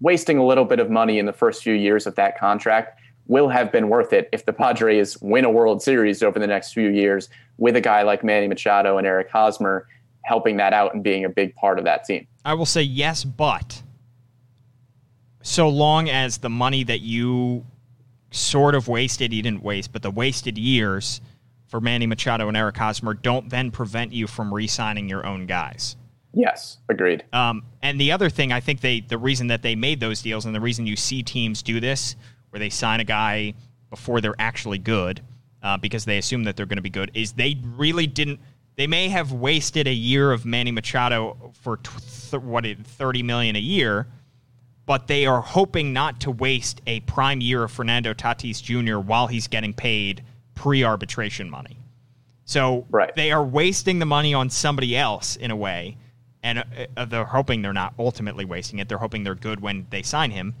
Speaker 6: wasting a little bit of money in the first few years of that contract will have been worth it if the Padres win a World Series over the next few years with a guy like Manny Machado and Eric Hosmer helping that out and being a big part of that team.
Speaker 5: I will say yes, but so long as the money that you sort of wasted, you didn't waste, but the wasted years for Manny Machado and Eric Hosmer don't then prevent you from re-signing your own guys.
Speaker 6: Yes, agreed.
Speaker 5: Um, and the other thing, I think they the reason that they made those deals and the reason you see teams do this, where they sign a guy before they're actually good, uh, because they assume that they're going to be good, is they really didn't. They may have wasted a year of Manny Machado for th- what thirty million a year, but they are hoping not to waste a prime year of Fernando Tatis Jr. while he's getting paid pre-arbitration money. So
Speaker 6: Right.
Speaker 5: they are wasting the money on somebody else in a way, and uh, uh, they're hoping they're not ultimately wasting it. They're hoping they're good when they sign him.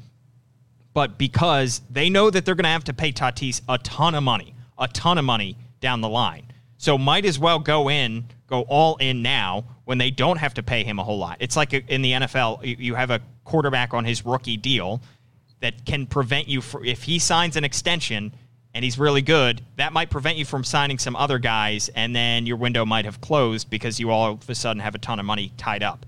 Speaker 5: But because they know that they're going to have to pay Tatis a ton of money, a ton of money down the line. So might as well go in, go all in now when they don't have to pay him a whole lot. It's like in the NFL, you- you have a quarterback on his rookie deal that can prevent you for if he signs an extension and he's really good, that might prevent you from signing some other guys and then your window might have closed because you all of a sudden have a ton of money tied up.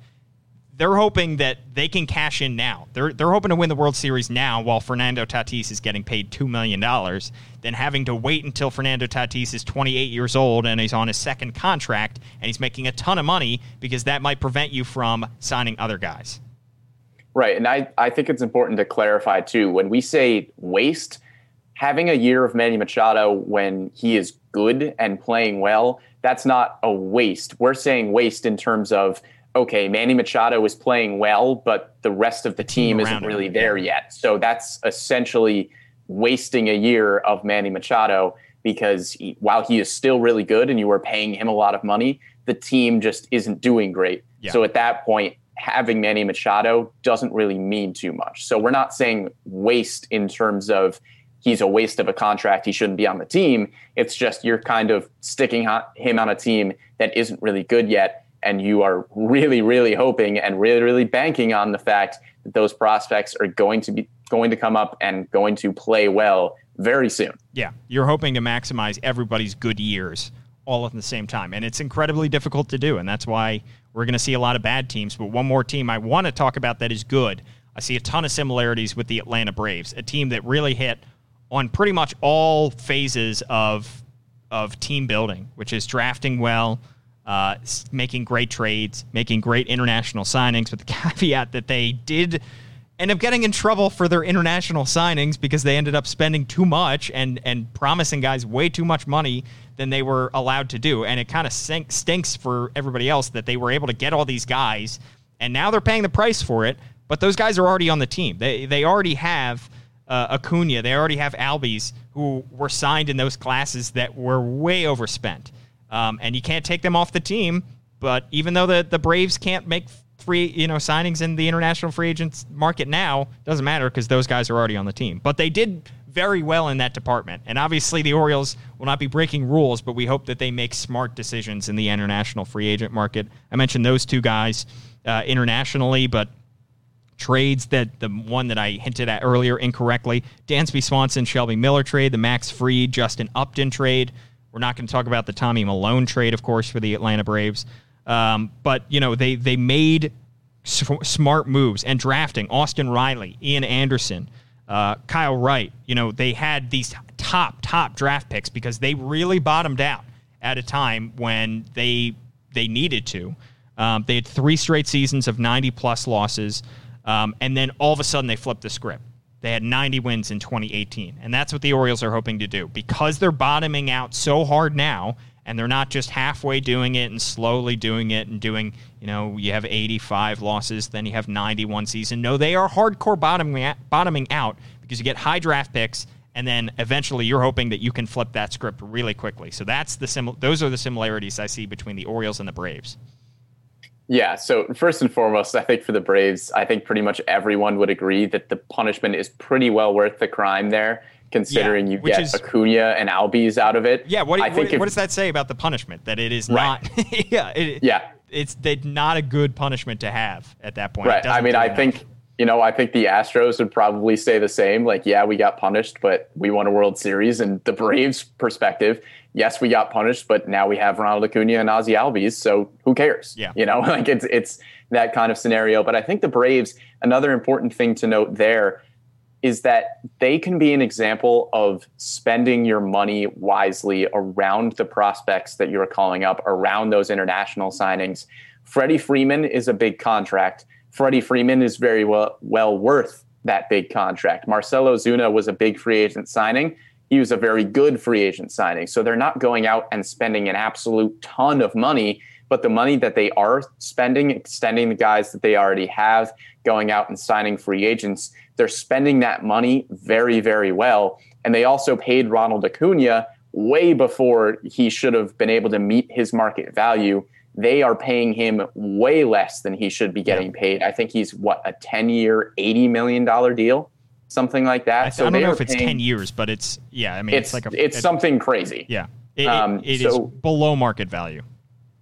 Speaker 5: They're hoping that they can cash in now. They're they're hoping to win the World Series now while Fernando Tatis is getting paid 2 million dollars than having to wait until Fernando Tatis is 28 years old and he's on his second contract and he's making a ton of money because that might prevent you from signing other guys.
Speaker 6: Right. And I, I think it's important to clarify too when we say waste, having a year of Manny Machado when he is good and playing well, that's not a waste. We're saying waste in terms of, okay, Manny Machado is playing well, but the rest of the team isn't really
Speaker 5: yeah.
Speaker 6: there yet. So that's essentially wasting a year of Manny Machado because he, while he is still really good and you are paying him a lot of money, the team just isn't doing great.
Speaker 5: Yeah.
Speaker 6: So at that point, having Manny Machado doesn't really mean too much. So we're not saying waste in terms of he's a waste of a contract. He shouldn't be on the team. It's just you're kind of sticking him on a team that isn't really good yet. And you are really, really hoping and really, really banking on the fact that those prospects are going to be going to come up and going to play well very soon.
Speaker 5: Yeah, you're hoping to maximize everybody's good years all at the same time, and it's incredibly difficult to do, and that's why we're going to see a lot of bad teams. But one more team I want to talk about that is good. I see a ton of similarities with the Atlanta Braves, a team that really hit on pretty much all phases of of team building, which is drafting well, uh, making great trades, making great international signings, with the caveat that they did end up getting in trouble for their international signings because they ended up spending too much and and promising guys way too much money than they were allowed to do. And it kind of stinks for everybody else that they were able to get all these guys and now they're paying the price for it. But those guys are already on the team. They they already have uh, Acuna. They already have Albies who were signed in those classes that were way overspent. Um, and you can't take them off the team. But even though the, the Braves can't make free you know signings in the international free agents market now, doesn't matter because those guys are already on the team. But they did very well in that department. And obviously the Orioles will not be breaking rules, but we hope that they make smart decisions in the international free agent market. I mentioned those two guys uh, internationally, but trades that the one that I hinted at earlier incorrectly Dansby Swanson, Shelby Miller trade, the Max Fried, Justin Upton trade. We're not going to talk about the Tommy Malone trade, of course, for the Atlanta Braves. Um, but, you know, they, they made s- smart moves and drafting Austin Riley, Ian Anderson, uh, Kyle Wright. You know, they had these top, top draft picks because they really bottomed out at a time when they they needed to. Um, they had three straight seasons of 90 plus losses. Um, and then all of a sudden they flipped the script. They had 90 wins in 2018. And that's what the Orioles are hoping to do. Because they're bottoming out so hard now, and they're not just halfway doing it and slowly doing it and doing, you know, you have 85 losses, then you have 91 season. No, they are hardcore bottoming out, bottoming out because you get high draft picks and then eventually you're hoping that you can flip that script really quickly. So that's the sim- those are the similarities I see between the Orioles and the Braves.
Speaker 6: Yeah. So first and foremost, I think for the Braves, I think pretty much everyone would agree that the punishment is pretty well worth the crime there considering
Speaker 5: Yeah,
Speaker 6: you get
Speaker 5: is-
Speaker 6: Acuna and Albies out of it.
Speaker 5: Yeah, what,
Speaker 6: I
Speaker 5: what,
Speaker 6: think if-
Speaker 5: what does that say about the punishment? That it is
Speaker 6: Right.
Speaker 5: not. yeah, it,
Speaker 6: Yeah.
Speaker 5: It's not a good punishment to have at that point.
Speaker 6: Right. I mean, I
Speaker 5: enough.
Speaker 6: think you know, I think the Astros would probably say the same. Like, yeah, we got punished, but we won a World Series. And the Braves' perspective, yes, we got punished, but now we have Ronald Acuna and Ozzy Albies, so who cares?
Speaker 5: Yeah.
Speaker 6: You know, like it's it's that kind of scenario. But I think the Braves, another important thing to note there is that they can be an example of spending your money wisely around the prospects that you're calling up, around those international signings. Freddie Freeman is a big contract. Freddie Freeman is very well, well worth that big contract. Marcell Ozuna was a big free agent signing. He was a very good free agent signing. So they're not going out and spending an absolute ton of money, but the money that they are spending, extending the guys that they already have, going out and signing free agents, they're spending that money very, very well. And they also paid Ronald Acuna way before he should have been able to meet his market value. They are paying him way less than he should be getting paid. I think he's what a 10 year, $80 million deal, something like that.
Speaker 5: I, I don't know if it's
Speaker 6: paying-
Speaker 5: ten years, but it's yeah. I mean, it's,
Speaker 6: It's,
Speaker 5: like a
Speaker 6: it's
Speaker 5: it-
Speaker 6: something crazy.
Speaker 5: Yeah, it, it-
Speaker 6: Um,
Speaker 5: it is
Speaker 6: so-
Speaker 5: below market value.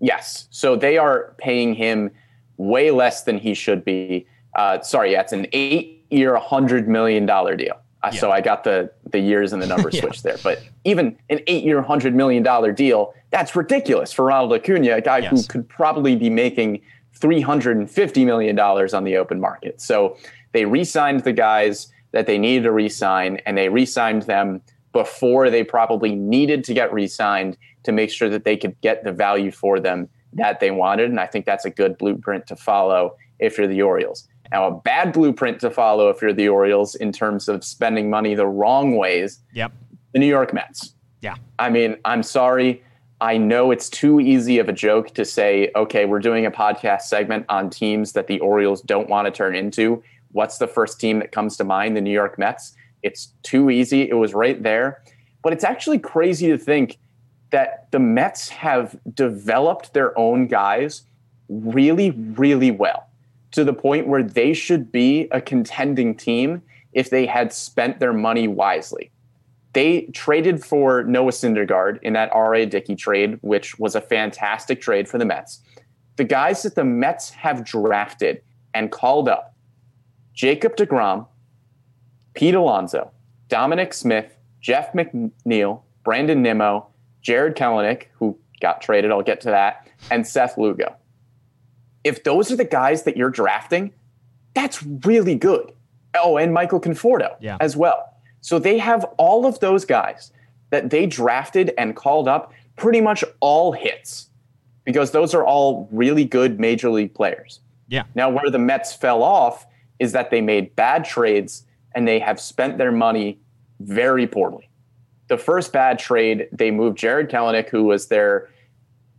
Speaker 6: Yes. So they are paying him way less than he should be. Uh, sorry, yeah, it's an eight-year, hundred million dollar deal. Uh, So I got the the years and the numbers
Speaker 5: Yeah.
Speaker 6: switched there. But even an eight-year, hundred million dollar deal, that's ridiculous for Ronald Acuna, a guy who could probably be making three hundred and fifty million dollars on the open market. So they re-signed the guys that they needed to re-sign, and they re-signed them before they probably needed to get re-signed to make sure that they could get the value for them that they wanted. And I think that's a good blueprint to follow if you're the Orioles. Now, a bad blueprint to follow if you're the Orioles in terms of spending money the wrong ways,
Speaker 5: Yep.
Speaker 6: the New York Mets.
Speaker 5: Yeah.
Speaker 6: I mean, I'm sorry. I know it's too easy of a joke to say, okay, we're doing a podcast segment on teams that the Orioles don't want to turn into. What's the first team that comes to mind? The New York Mets. It's too easy. It was right there. But it's actually crazy to think that the Mets have developed their own guys really, really well to the point where they should be a contending team if they had spent their money wisely. They traded for Noah Syndergaard in that R.A. Dickey trade, which was a fantastic trade for the Mets. The guys that the Mets have drafted and called up Jacob DeGrom, Pete Alonso, Dominic Smith, Jeff McNeil, Brandon Nimmo, Jarred Kelenic, who got traded, I'll get to that, and Seth Lugo. If those are the guys that you're drafting, that's really good. Oh, and Michael Conforto
Speaker 5: Yeah.
Speaker 6: as well. So they have all of those guys that they drafted and called up pretty much all hits because those are all really good major league players.
Speaker 5: Yeah.
Speaker 6: Now, where the Mets fell off is that they made bad trades and they have spent their money very poorly. The first bad trade, they moved Jarred Kelenic, who was their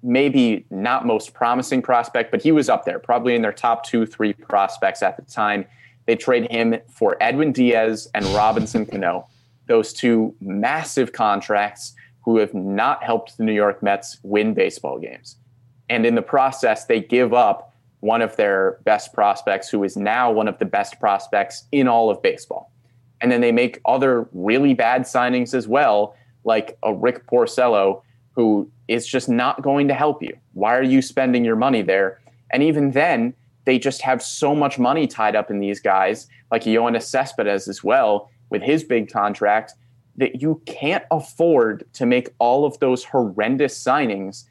Speaker 6: maybe not most promising prospect, but he was up there, probably in their top two, three prospects at the time. They trade him for Edwin Diaz and Robinson Cano, those two massive contracts who have not helped the New York Mets win baseball games. And in the process, they give up one of their best prospects, who is now one of the best prospects in all of baseball. And then they make other really bad signings as well, like a Rick Porcello, who is just not going to help you. Why are you spending your money there? And even then, they just have so much money tied up in these guys, like Yoenis Cespedes as well, with his big contract, that you can't afford to make all of those horrendous signings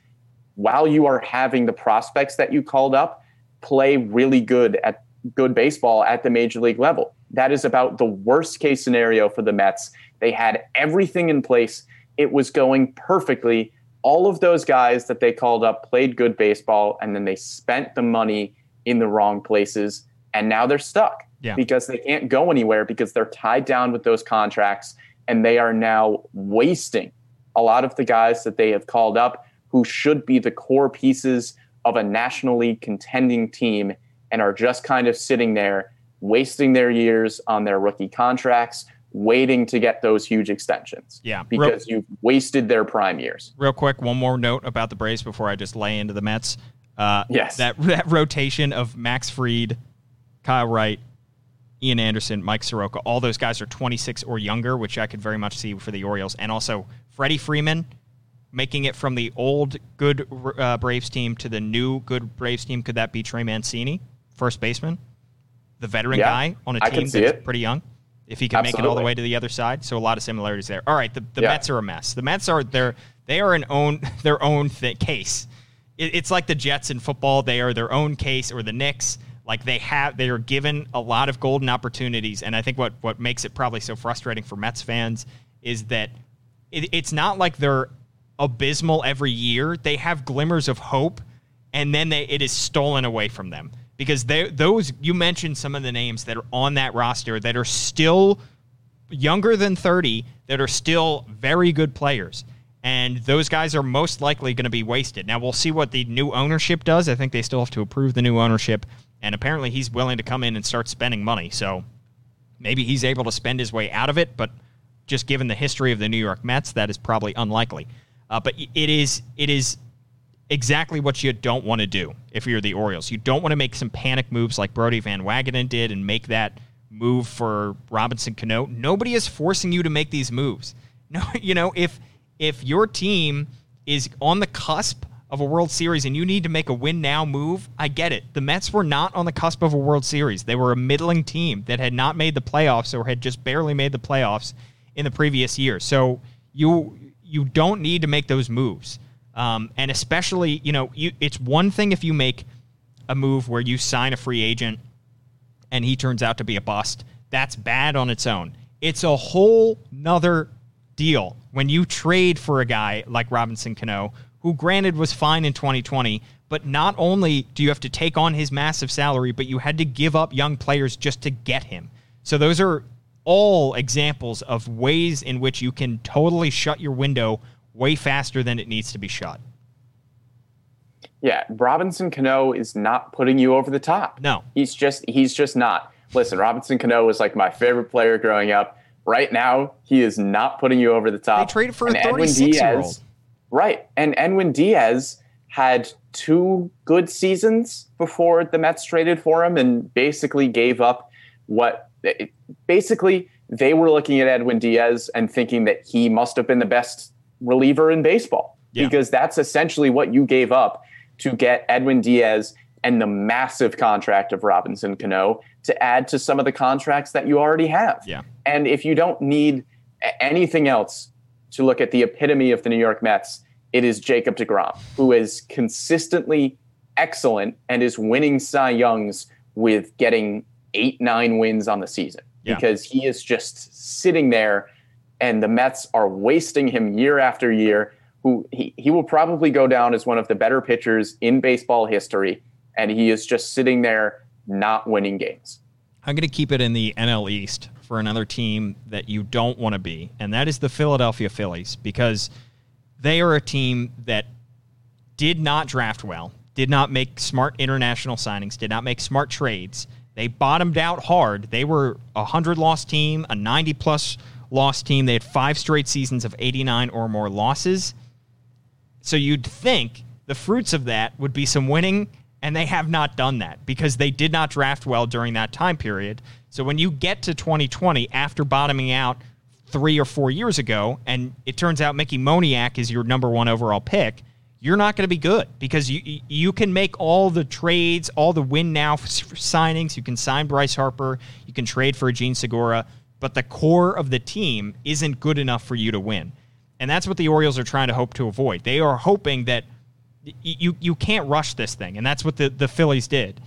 Speaker 6: while you are having the prospects that you called up play really good at good baseball at the major league level. That is about the worst case scenario for the Mets. They had everything in place. It was going perfectly. All of those guys that they called up played good baseball and then they spent the money in the wrong places and now they're stuck
Speaker 5: Yeah.
Speaker 6: because they can't go anywhere because they're tied down with those contracts and they are now wasting a lot of the guys that they have called up who should be the core pieces of a National League contending team and are just kind of sitting there wasting their years on their rookie contracts, waiting to get those huge extensions.
Speaker 5: Yeah. Real-
Speaker 6: Because you've wasted their prime years.
Speaker 5: Real quick, one more note about the Braves before I just lay into the Mets. Uh,
Speaker 6: Yes.
Speaker 5: That that rotation of Max Fried, Kyle Wright, Ian Anderson, Mike Soroka. All those guys are 26 or younger, which I could very much see for the Orioles. And also Freddie Freeman making it from the old good uh, Braves team to the new good Braves team. Could that be Trey Mancini, first baseman, the veteran
Speaker 6: Yeah,
Speaker 5: guy on a team that's pretty young? If he can make it all the way to the other side, so a lot of similarities there. All right, the, the
Speaker 6: Yeah.
Speaker 5: Mets are a mess. The Mets are they're they are an own their own th- case. It, it's like the Jets in football; they are their own case, or the Knicks. Like they have, they are given a lot of golden opportunities, and I think what what makes it probably so frustrating for Mets fans is that it, it's not like they're abysmal every year. They have glimmers of hope, and then they, it is stolen away from them because they those you mentioned some of the names that are on that roster that are still younger than 30 that are still very good players. And those guys are most likely going to be wasted. Now, we'll see what the new ownership does. I think they still have to approve the new ownership. And apparently, he's willing to come in and start spending money. So maybe he's able to spend his way out of it. But just given the history of the New York Mets, that is probably unlikely. Uh, but it is it is exactly what you don't want to do if you're the Orioles. You don't want to make some panic moves like Brodie Van Wagenen did and make that move for Robinson Cano. Nobody is forcing you to make these moves. No, you know, if if your team is on the cusp of a World Series and you need to make a win now move, I get it. The Mets were not on the cusp of a World Series. They were a middling team that had not made the playoffs or had just barely made the playoffs in the previous year. So you you don't need to make those moves. Um, and especially, you know, you, it's one thing if you make a move where you sign a free agent and he turns out to be a bust. That's bad on its own. It's a whole nother deal when you trade for a guy like Robinson Cano, who granted was fine in 2020, but not only do you have to take on his massive salary, but you had to give up young players just to get him. So those are all examples of ways in which you can totally shut your window way faster than it needs to be shot.
Speaker 6: Yeah, Robinson Cano is not putting you over the top.
Speaker 5: No.
Speaker 6: He's just he's just not. Listen, Robinson Cano was like my favorite player growing up. Right now, he is not putting you over the top.
Speaker 5: They traded for
Speaker 6: And Edwin
Speaker 5: 36-year-old.
Speaker 6: Diaz- Right. And Edwin Diaz had two good seasons before the Mets traded for him and basically gave up what basically they were looking at Edwin Diaz and thinking that he must have been the best reliever in baseball
Speaker 5: Yeah.
Speaker 6: because that's essentially what you gave up to get Edwin Diaz and the massive contract of Robinson Cano to add to some of the contracts that you already have.
Speaker 5: Yeah.
Speaker 6: And if you don't need anything else to look at the epitome of the New York Mets, it is Jacob DeGrom, who is consistently excellent and is winning Cy Youngs with getting eight, nine wins on the season
Speaker 5: Yeah.
Speaker 6: because he is just sitting there and the Mets are wasting him year after year. Who he, he will probably go down as one of the better pitchers in baseball history, and he is just sitting there not winning games.
Speaker 5: I'm going to keep it in the NL East for another team that you don't want to be, and that is the Philadelphia Phillies because they are a team that did not draft well, did not make smart international signings, did not make smart trades. They bottomed out hard. They were a 100 loss team, a 90 plus loss team. They had five straight seasons of 89 or more losses. So you'd think the fruits of that would be some winning, and they have not done that because they did not draft well during that time period. So when you get to 2020 after bottoming out three or four years ago, and it turns out Mickey Moniak is your number one overall pick, you're not going to be good because you you can make all the trades, all the win now signings. You can sign Bryce Harper, you can trade for Jean Segura, but the core of the team isn't good enough for you to win. And that's what the Orioles are trying to hope to avoid. They are hoping that you you can't rush this thing, and that's what the, the Phillies did.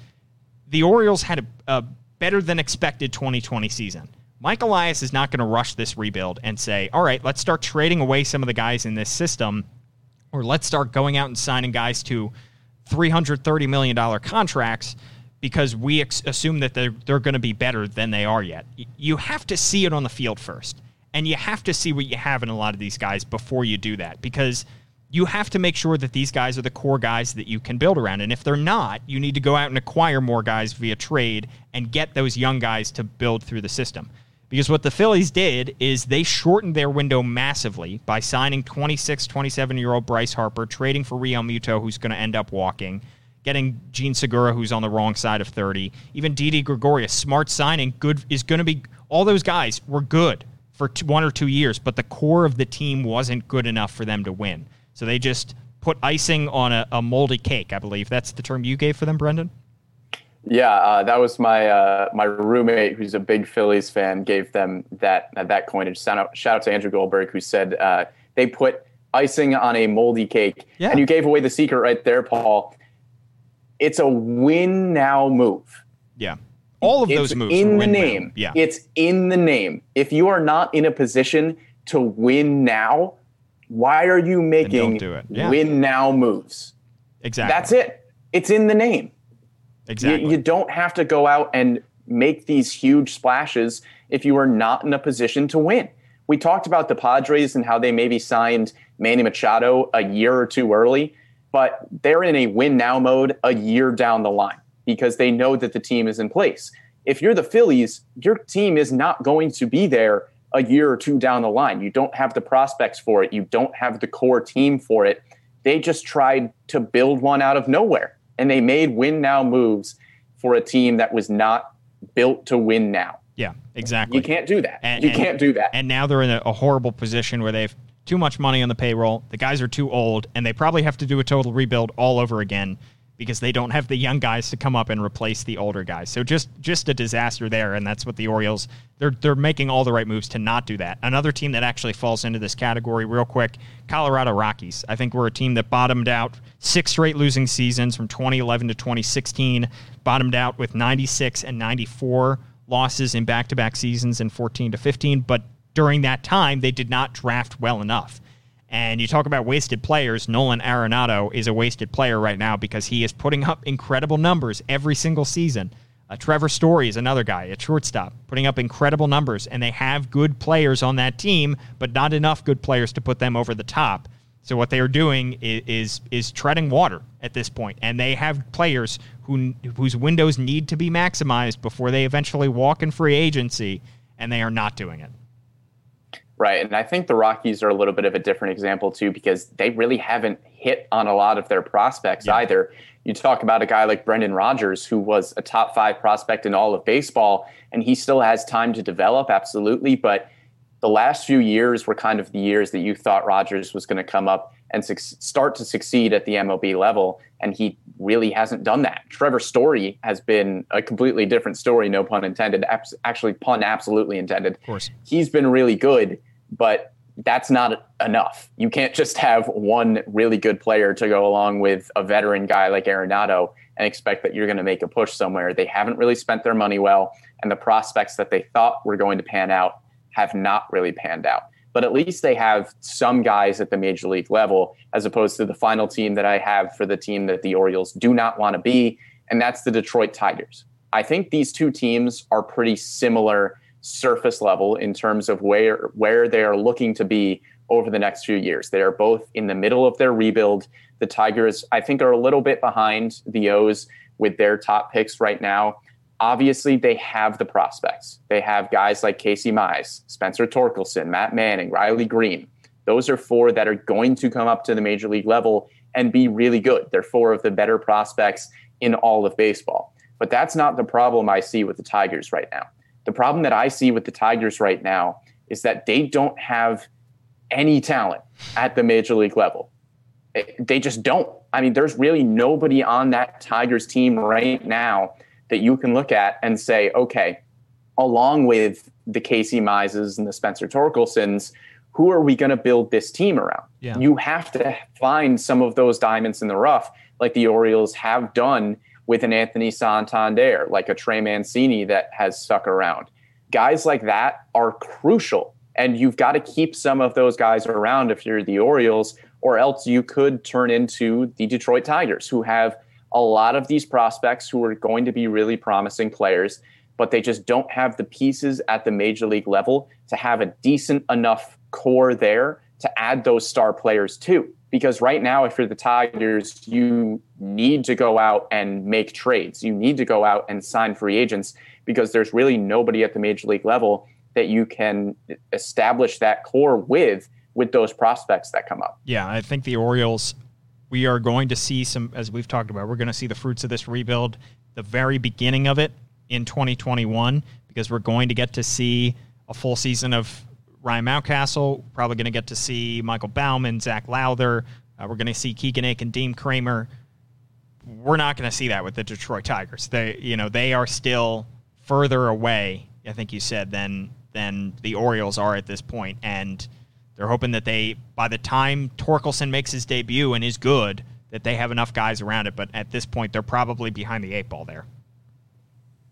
Speaker 5: The Orioles had a, a better than expected 2020 season. Mike Elias is not going to rush this rebuild and say, all right, let's start trading away some of the guys in this system, or let's start going out and signing guys to $330 million contracts because we ex- assume that they're, they're going to be better than they are yet. You have to see it on the field first. And you have to see what you have in a lot of these guys before you do that because you have to make sure that these guys are the core guys that you can build around. And if they're not, you need to go out and acquire more guys via trade and get those young guys to build through the system. Because what the Phillies did is they shortened their window massively by signing 26, 27 year old Bryce Harper, trading for Realmuto, who's going to end up walking, getting Jean Segura, who's on the wrong side of 30, even Didi Gregorius, smart signing, good is going to be. All those guys were good for two, one or two years, but the core of the team wasn't good enough for them to win. So they just put icing on a, a moldy cake. I believe that's the term you gave for them, Brendan.
Speaker 6: Yeah, uh, that was my uh, my roommate, who's a big Phillies fan, gave them that uh, that coinage. Shout out, shout out to Andrew Goldberg, who said uh, they put icing on a moldy cake.
Speaker 5: Yeah.
Speaker 6: And you gave away the secret right there, Paul. It's a win now move.
Speaker 5: Yeah. All of
Speaker 6: it's
Speaker 5: those moves
Speaker 6: in the name.
Speaker 5: Yeah.
Speaker 6: It's in the name. If you are not in a position to win now, why are you making
Speaker 5: do it. Yeah.
Speaker 6: win now moves?
Speaker 5: exactly.
Speaker 6: That's it. It's in the name.
Speaker 5: Exactly.
Speaker 6: You, you don't have to go out and make these huge splashes if you are not in a position to win. We talked about the Padres and how they maybe signed Manny Machado a year or two early, but they're in a win now mode a year down the line because they know that the team is in place. If you're the Phillies, your team is not going to be there a year or two down the line. You don't have the prospects for it, you don't have the core team for it. They just tried to build one out of nowhere and they made win now moves for a team that was not built to win now.
Speaker 5: yeah, exactly.
Speaker 6: You can't do that.
Speaker 5: And-
Speaker 6: you
Speaker 5: and-
Speaker 6: can't do that.
Speaker 5: And now they're in a, a horrible position where they've too much money on the payroll. The guys are too old, and they probably have to do a total rebuild all over again because they don't have the young guys to come up and replace the older guys. So just just a disaster there, and that's what the Orioles they're they're making all the right moves to not do that. Another team that actually falls into this category real quick, Colorado Rockies. I think we're a team that bottomed out six straight losing seasons from 2011 to 2016, bottomed out with 96 and 94 losses in back-to-back seasons in 14 to 15, but during that time they did not draft well enough. And you talk about wasted players. Nolan Arenado is a wasted player right now because he is putting up incredible numbers every single season. Uh, Trevor Story is another guy at shortstop, putting up incredible numbers, and they have good players on that team, but not enough good players to put them over the top. So what they are doing is is, is treading water at this point, and they have players who whose windows need to be maximized before they eventually walk in free agency, and they are not doing it.
Speaker 6: Right. And I think the Rockies are a little bit of a different example, too, because they really haven't hit on a lot of their prospects either. You talk about a guy like Brendan Rodgers, who was a top five prospect in all of baseball, and he still has time to develop, absolutely. But the last few years were kind of the years that you thought Rodgers was going to come up and suc start to succeed at the MLB level, and he really hasn't done that. Trevor Story has been a completely different story, no pun intended. Abs- actually, pun absolutely intended. Of
Speaker 5: course.
Speaker 6: he's been really good, but that's not enough. You can't just have one really good player to go along with a veteran guy like Arenado and expect that you're going to make a push somewhere. They haven't really spent their money well, and the prospects that they thought were going to pan out have not really panned out. But at least they have some guys at the major league level, as opposed to the final team that I have for the team that the Orioles do not want to be, and that's the Detroit Tigers. I think these two teams are pretty similar surface level in terms of where where they are looking to be over the next few years. They are both in the middle of their rebuild. The Tigers, I think, are a little bit behind the O's with their top picks right now. Obviously, they have the prospects. They have guys like Casey Mize, Spencer Torkelson, Matt Manning, Riley Greene. Those are four that are going to come up to the major league level and be really good. They're four of the better prospects in all of baseball. But that's not the problem I see with the Tigers right now. The problem that I see with the Tigers right now is that they don't have any talent at the major league level. Eh, They just don't. I mean, there's really nobody on that Tigers team right now that you can look at and say, okay, along with the Casey Mizes and the Spencer Torkelsons, who are we going to build this team around?
Speaker 5: Yeah.
Speaker 6: You have to find some of those diamonds in the rough, like the Orioles have done with an Anthony Santander, like a Trey Mancini that has stuck around. Guys like that are crucial, and you've got to keep some of those guys around if you're the Orioles, or else you could turn into the Detroit Tigers, who have a lot of these prospects who are going to be really promising players, but they just don't have the pieces at the major league level to have a decent enough core there to add those star players too. Because right now, if you're the Tigers, you need to go out and make trades. You need to go out and sign free agents because there's really nobody at the major league level that you can establish that core with with those prospects that come up.
Speaker 5: Yeah, I think the Orioles we are going to see some, as we've talked about, we're going to see the fruits of this rebuild, the very beginning of it in 2021, because we're going to get to see a full season of Ryan Mountcastle. Probably going to get to see Michael Baumann, Zac Lowther. Uh, we're going to see Keegan Akin, Dean Kremer. We're not going to see that with the Detroit Tigers. They, you know, they are still further away. I think you said than than the Orioles are at this point, and they're hoping that they, by the time Torkelson makes his debut and is good, that they have enough guys around it. But at this point, they're probably behind the eight ball there.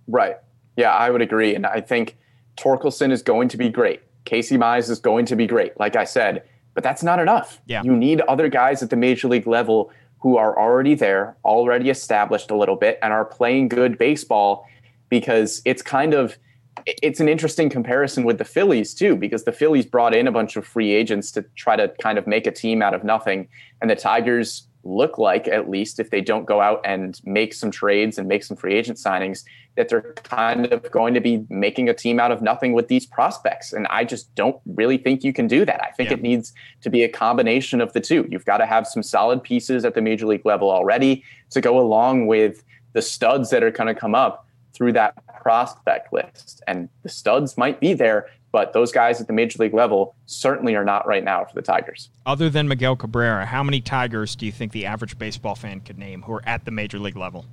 Speaker 6: Right. Yeah, I would agree. And I think Torkelson is going to be great. Casey Mize is going to be great, like I said, but that's not enough.
Speaker 5: Yeah.
Speaker 6: You need other guys at the major league level who are already there, already established a little bit, and are playing good baseball because it's kind of it's an interesting comparison with the Phillies too, because the Phillies brought in a bunch of free agents to try to kind of make a team out of nothing. And the Tigers look like, at least if they don't go out and make some trades and make some free agent signings, that they're kind of going to be making a team out of nothing with these prospects. And I just don't really think you can do that. I think
Speaker 5: Yeah.
Speaker 6: it needs to be a combination of the two. You've got to have some solid pieces at the major league level already to go along with the studs that are going to come up through that prospect list. And the studs might be there, but those guys at the major league level certainly are not right now for the Tigers.
Speaker 5: Other than Miguel Cabrera, how many Tigers do you think the average baseball fan could name who are at the major league level?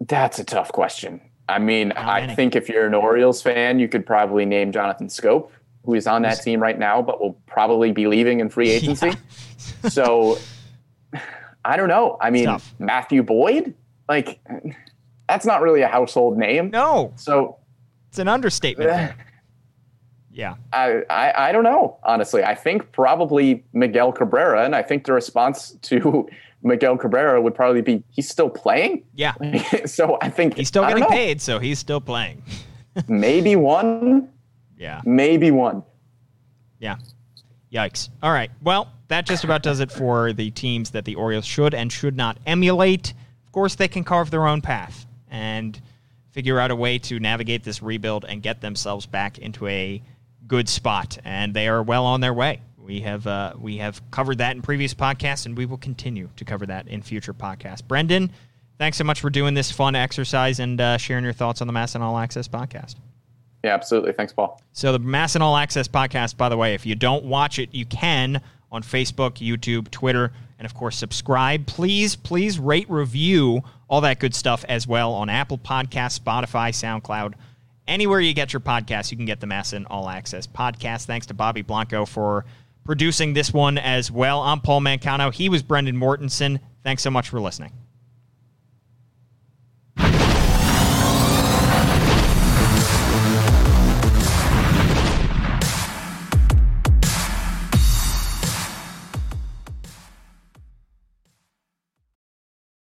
Speaker 6: That's a tough question. I mean, I think if you're an Orioles fan, you could probably name Jonathan Schoop, who is on that team right now, but will probably be leaving in free agency. so I don't know. I mean. Matthew Boyd, like, that's not really a household name.
Speaker 5: No,
Speaker 6: So
Speaker 5: it's an understatement. there. Yeah.
Speaker 6: I, I, I don't know, honestly. I think probably Miguel Cabrera, and I think the response to Miguel Cabrera would probably be he's still playing.
Speaker 5: Yeah.
Speaker 6: so I think
Speaker 5: He's still getting paid, so he's still playing.
Speaker 6: Maybe one,
Speaker 5: Yeah.
Speaker 6: maybe one.
Speaker 5: Yeah. Yikes. All right. Well, that just about does it for the teams that the Orioles should and should not emulate. Of course, they can carve their own path and figure out a way to navigate this rebuild and get themselves back into a good spot. And they are well on their way. We have uh, we have covered that in previous podcasts, and we will continue to cover that in future podcasts. Brendan, thanks so much for doing this fun exercise and uh, sharing your thoughts on the MASN All Access podcast.
Speaker 6: Yeah, absolutely. Thanks, Paul.
Speaker 5: So the MASN All Access podcast, by the way, if you don't watch it, you can on Facebook, YouTube, Twitter, and of course subscribe. Please, please rate, review, all that good stuff as well on Apple Podcasts, Spotify, SoundCloud. Anywhere you get your podcasts, you can get the MASN All Access podcast. Thanks to Bobby Blanco for producing this one as well. I'm Paul Mancano. He was Brendan Mortensen. Thanks so much for listening.